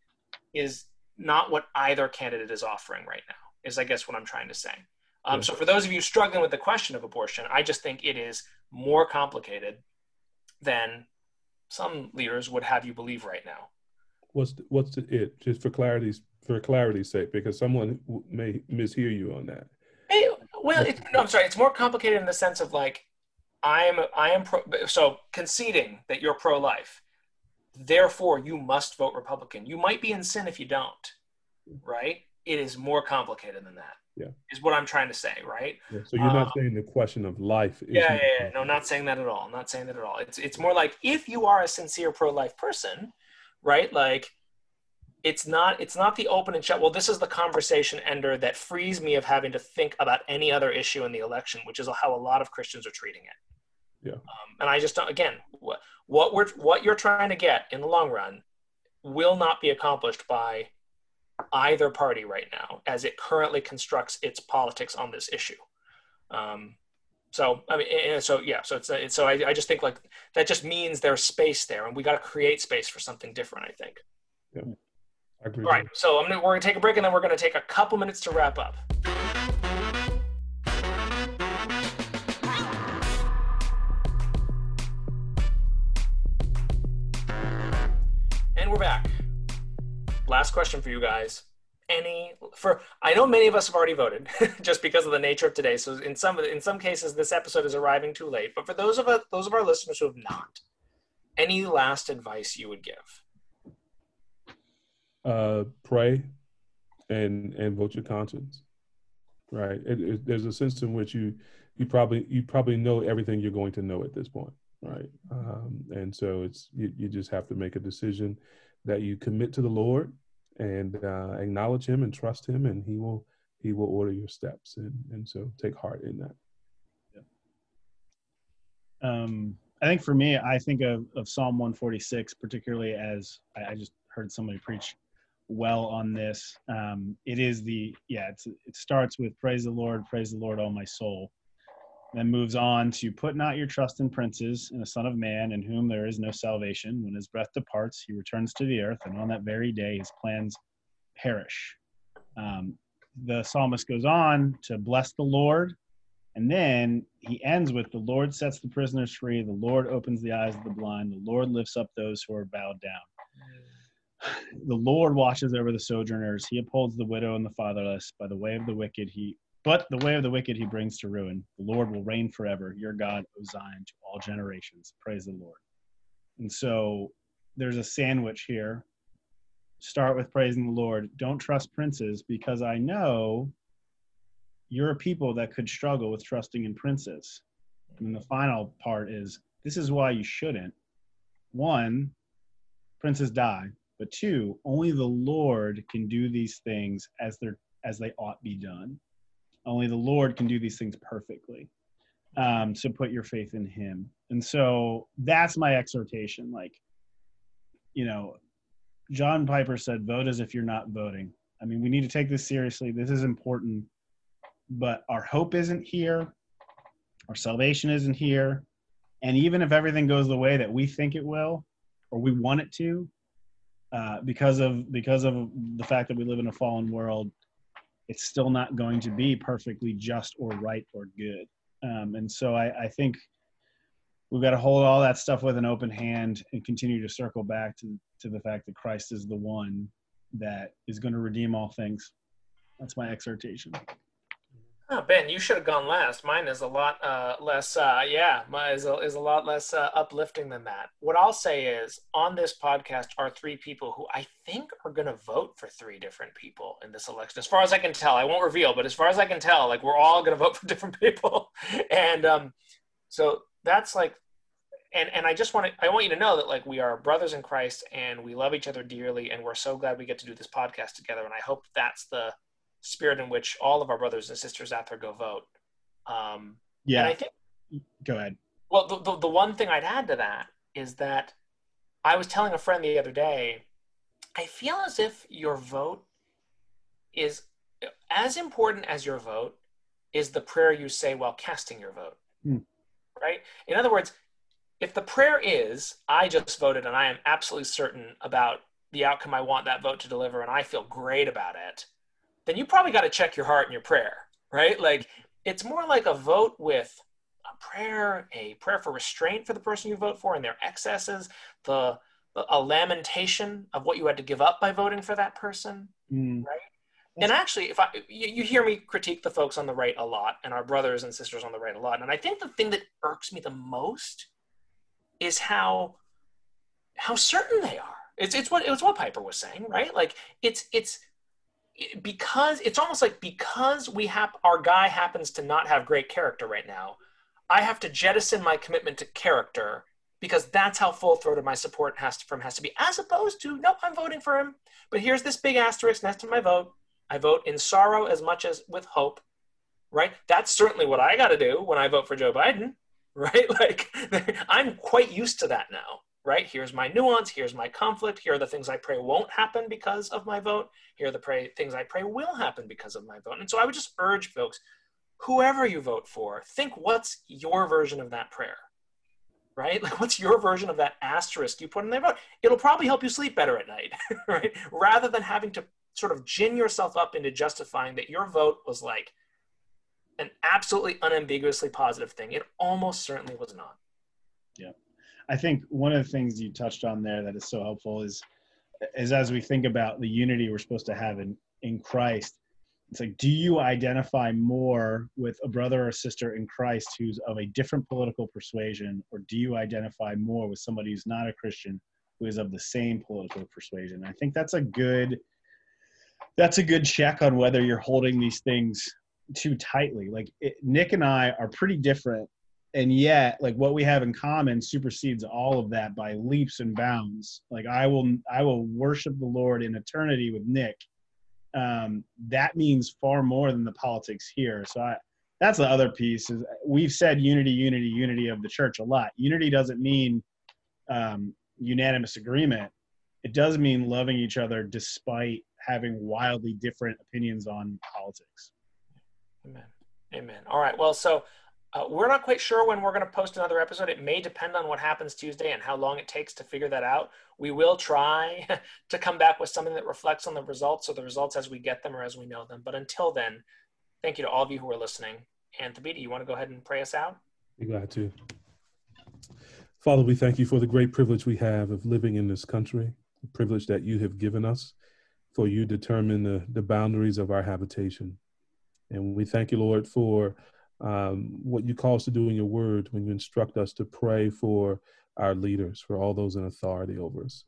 Speaker 1: is not what either candidate is offering right now, is I guess what I'm trying to say. Um, so for those of you struggling with the question of abortion, I just think it is more complicated than some leaders would have you believe right now.
Speaker 2: What's the, what's the it? Just for clarity's for clarity's sake, because someone may mishear you on that.
Speaker 1: Hey, well, it, no, I'm sorry. It's more complicated in the sense of like, I am I am pro, so conceding that you're pro-life. Therefore, you must vote Republican. You might be in sin if you don't, right? It is more complicated than that.
Speaker 2: Yeah,
Speaker 1: is what I'm trying to say, right?
Speaker 2: Yeah, so you're not um, saying the question of life.
Speaker 1: yeah, yeah, yeah, no, not saying that at all. I'm not saying that at all. It's it's more like if you are a sincere pro-life person, right? Like it's not it's not the open and shut well this is the conversation ender that frees me of having to think about any other issue in the election which is how a lot of christians are treating it.
Speaker 2: Yeah.
Speaker 1: Um, and i just don't again what, what we're what you're trying to get in the long run will not be accomplished by either party right now as it currently constructs its politics on this issue. Um, so I mean, so yeah, so it's, it's so I, I just think like that just means there's space there, and we got to create space for something different. I think.
Speaker 2: Yeah, I agree.
Speaker 1: All right, so I'm gonna we're gonna take a break, and then we're gonna take a couple minutes to wrap up. And we're back. Last question for you guys any for i know many of us have already voted <laughs> just because of the nature of today. So in some in some cases this episode is arriving too late. But for those of us those of our listeners who have not any last advice you would give?
Speaker 2: Uh pray and and vote your conscience right? It, it, there's a sense in which you you probably you probably know everything you're going to know at this point right? Um, and so it's you, you just have to make a decision that you commit to the lord and uh, acknowledge him and trust him and he will he will order your steps and and so take heart in that.
Speaker 3: Yeah. um i think for me i think of, of psalm 146 particularly as I, I just heard somebody preach well on this. Um it is the yeah it's it starts with praise the lord praise the lord all my soul then moves on to put not your trust in princes in a son of man in whom there is no salvation. When his breath departs he returns to the earth and on that very day his plans perish. Um, the psalmist goes on to bless the lord and then he ends with the lord sets the prisoners free. The lord opens the eyes of the blind. The lord lifts up those who are bowed down. <sighs> The lord watches over the sojourners. He upholds the widow and the fatherless. By the way of the wicked he but the way of the wicked he brings to ruin. The Lord will reign forever. Your God, O Zion, to all generations. Praise the Lord. And so there's a sandwich here. Start with praising the Lord. Don't trust princes because I know you're a people that could struggle with trusting in princes. And the final part is this is why you shouldn't. One, princes die. But two, only the Lord can do these things as they're as they ought be done. Only the Lord can do these things perfectly. Um, so put your faith in Him. And so that's my exhortation. Like, you know, John Piper said, vote as if you're not voting. I mean, we need to take this seriously. This is important. But our hope isn't here, our salvation isn't here. And even if everything goes the way that we think it will, or we want it to, uh, because of because of the fact that we live in a fallen world, it's still not going to be perfectly just or right or good. Um, and so I, I think we've got to hold all that stuff with an open hand and continue to circle back to, to the fact that Christ is the one that is going to redeem all things. That's my exhortation.
Speaker 1: Oh, Ben, you should have gone last. Mine is a lot uh, less, uh, yeah, is a, is a lot less uh, uplifting than that. What I'll say is on this podcast are three people who I think are going to vote for three different people in this election. As far as I can tell, I won't reveal, but as far as I can tell, like we're all going to vote for <laughs> different people. and um, so that's like, and, and I just want to, I want you to know that like we are brothers in Christ and we love each other dearly. And we're so glad we get to do this podcast together. And I hope that's the, spirit in which all of our brothers and sisters out there go vote. Um,
Speaker 3: yeah.
Speaker 1: I think.
Speaker 3: Go ahead.
Speaker 1: Well, the, the, the one thing I'd add to that is that I was telling a friend the other day, I feel as if your vote is as important as your vote is the prayer you say while casting your vote. Hmm. Right? In other words, if the prayer is, I just voted and I am absolutely certain about the outcome I want that vote to deliver and I feel great about it, then you probably got to check your heart and your prayer, right? Like it's more like a vote with a prayer, a prayer for restraint for the person you vote for and their excesses, the, a lamentation of what you had to give up by voting for that person, mm. right? and actually if i you, you, hear me critique the folks on the right a lot and our brothers and sisters on the right a lot and i think the thing that irks me the most is how how certain they are it's it's what it's what piper was saying right like it's it's because it's almost like because we have our guy happens to not have great character right now i have to jettison my commitment to character because that's how full throated my support has to, from has to be as opposed to nope i'm voting for him but here's this big asterisk next to my vote I vote in sorrow as much as with hope, right? That's certainly what I got to do when I vote for Joe Biden, <laughs> right? Like, <laughs> I'm quite used to that now, right? Here's my nuance. Here's my conflict. Here are the things I pray won't happen because of my vote. Here are the pray, things I pray will happen because of my vote. And so I would just urge folks, whoever you vote for, think what's your version of that prayer, right? <laughs> Like, what's your version of that asterisk you put in their vote? It'll probably help you sleep better at night, <laughs> right? Rather than having to sort of gin yourself up into justifying that your vote was like an absolutely unambiguously positive thing. It almost certainly was not.
Speaker 3: Yeah. I think one of the things you touched on there that is so helpful is is as we think about the unity we're supposed to have in in Christ, it's like do you identify more with a brother or sister in Christ who's of a different political persuasion or do you identify more with somebody who's not a Christian who is of the same political persuasion? I think that's a good that's a good check on whether you're holding these things too tightly. Like it, Nick and I are pretty different, and yet like what we have in common supersedes all of that by leaps and bounds. Like I will I will worship the Lord in eternity with Nick. Um, that means far more than the politics here. So I, that's the other piece. Is we've said unity, unity, unity of the church a lot. Unity doesn't mean um, unanimous agreement. It does mean loving each other despite having wildly different opinions on politics.
Speaker 1: Amen. Amen. All right. Well, so uh, we're not quite sure when we're going to post another episode. It may depend on what happens Tuesday and how long it takes to figure that out. We will try <laughs> to come back with something that reflects on the results or the results as we get them or as we know them. But until then, thank you to all of you who are listening. And Thabiti, you want to go ahead and pray us out?
Speaker 2: Be glad to. Father, we thank you for the great privilege we have of living in this country, the privilege that you have given us for you determine the, the boundaries of our habitation. And we thank you, Lord, for um, what you call us to do in your word when you instruct us to pray for our leaders, for all those in authority over us.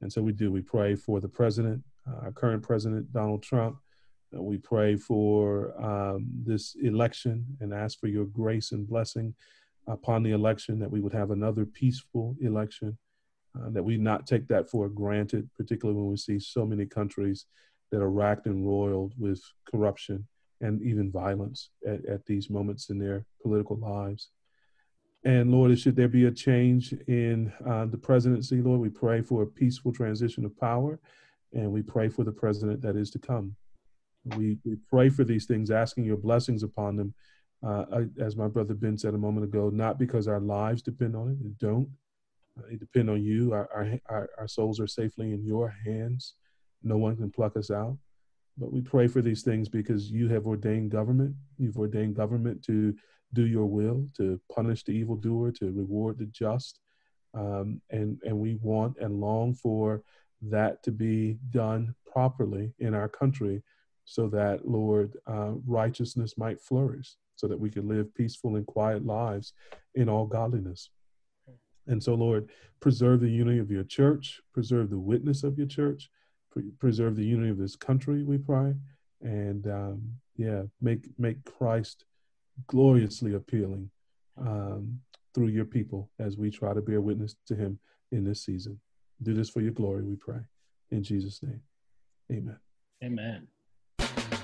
Speaker 2: And so we do. We pray for the president, uh, our current president, Donald Trump. Uh, we pray for um, this election and ask for your grace and blessing upon the election, that we would have another peaceful election uh, that we not take that for granted, particularly when we see so many countries that are racked and roiled with corruption and even violence at, at these moments in their political lives. And Lord, should there be a change in uh, the presidency, Lord, we pray for a peaceful transition of power, and we pray for the president that is to come. We, we pray for these things, asking your blessings upon them, uh, as my brother Ben said a moment ago, not because our lives depend on it, it don't, they depend on you. Our, our, our souls are safely in your hands. No one can pluck us out. But we pray for these things because you have ordained government. You've ordained government to do your will, to punish the evildoer, to reward the just. Um, and, and we want and long for that to be done properly in our country so that, Lord, uh, righteousness might flourish, so that we can live peaceful and quiet lives in all godliness. And so, Lord, preserve the unity of your church, preserve the witness of your church, pre- preserve the unity of this country, we pray. And um, yeah, make, make Christ gloriously appealing um, through your people as we try to bear witness to him in this season. Do this for your glory, we pray. In Jesus' name, amen.
Speaker 3: Amen.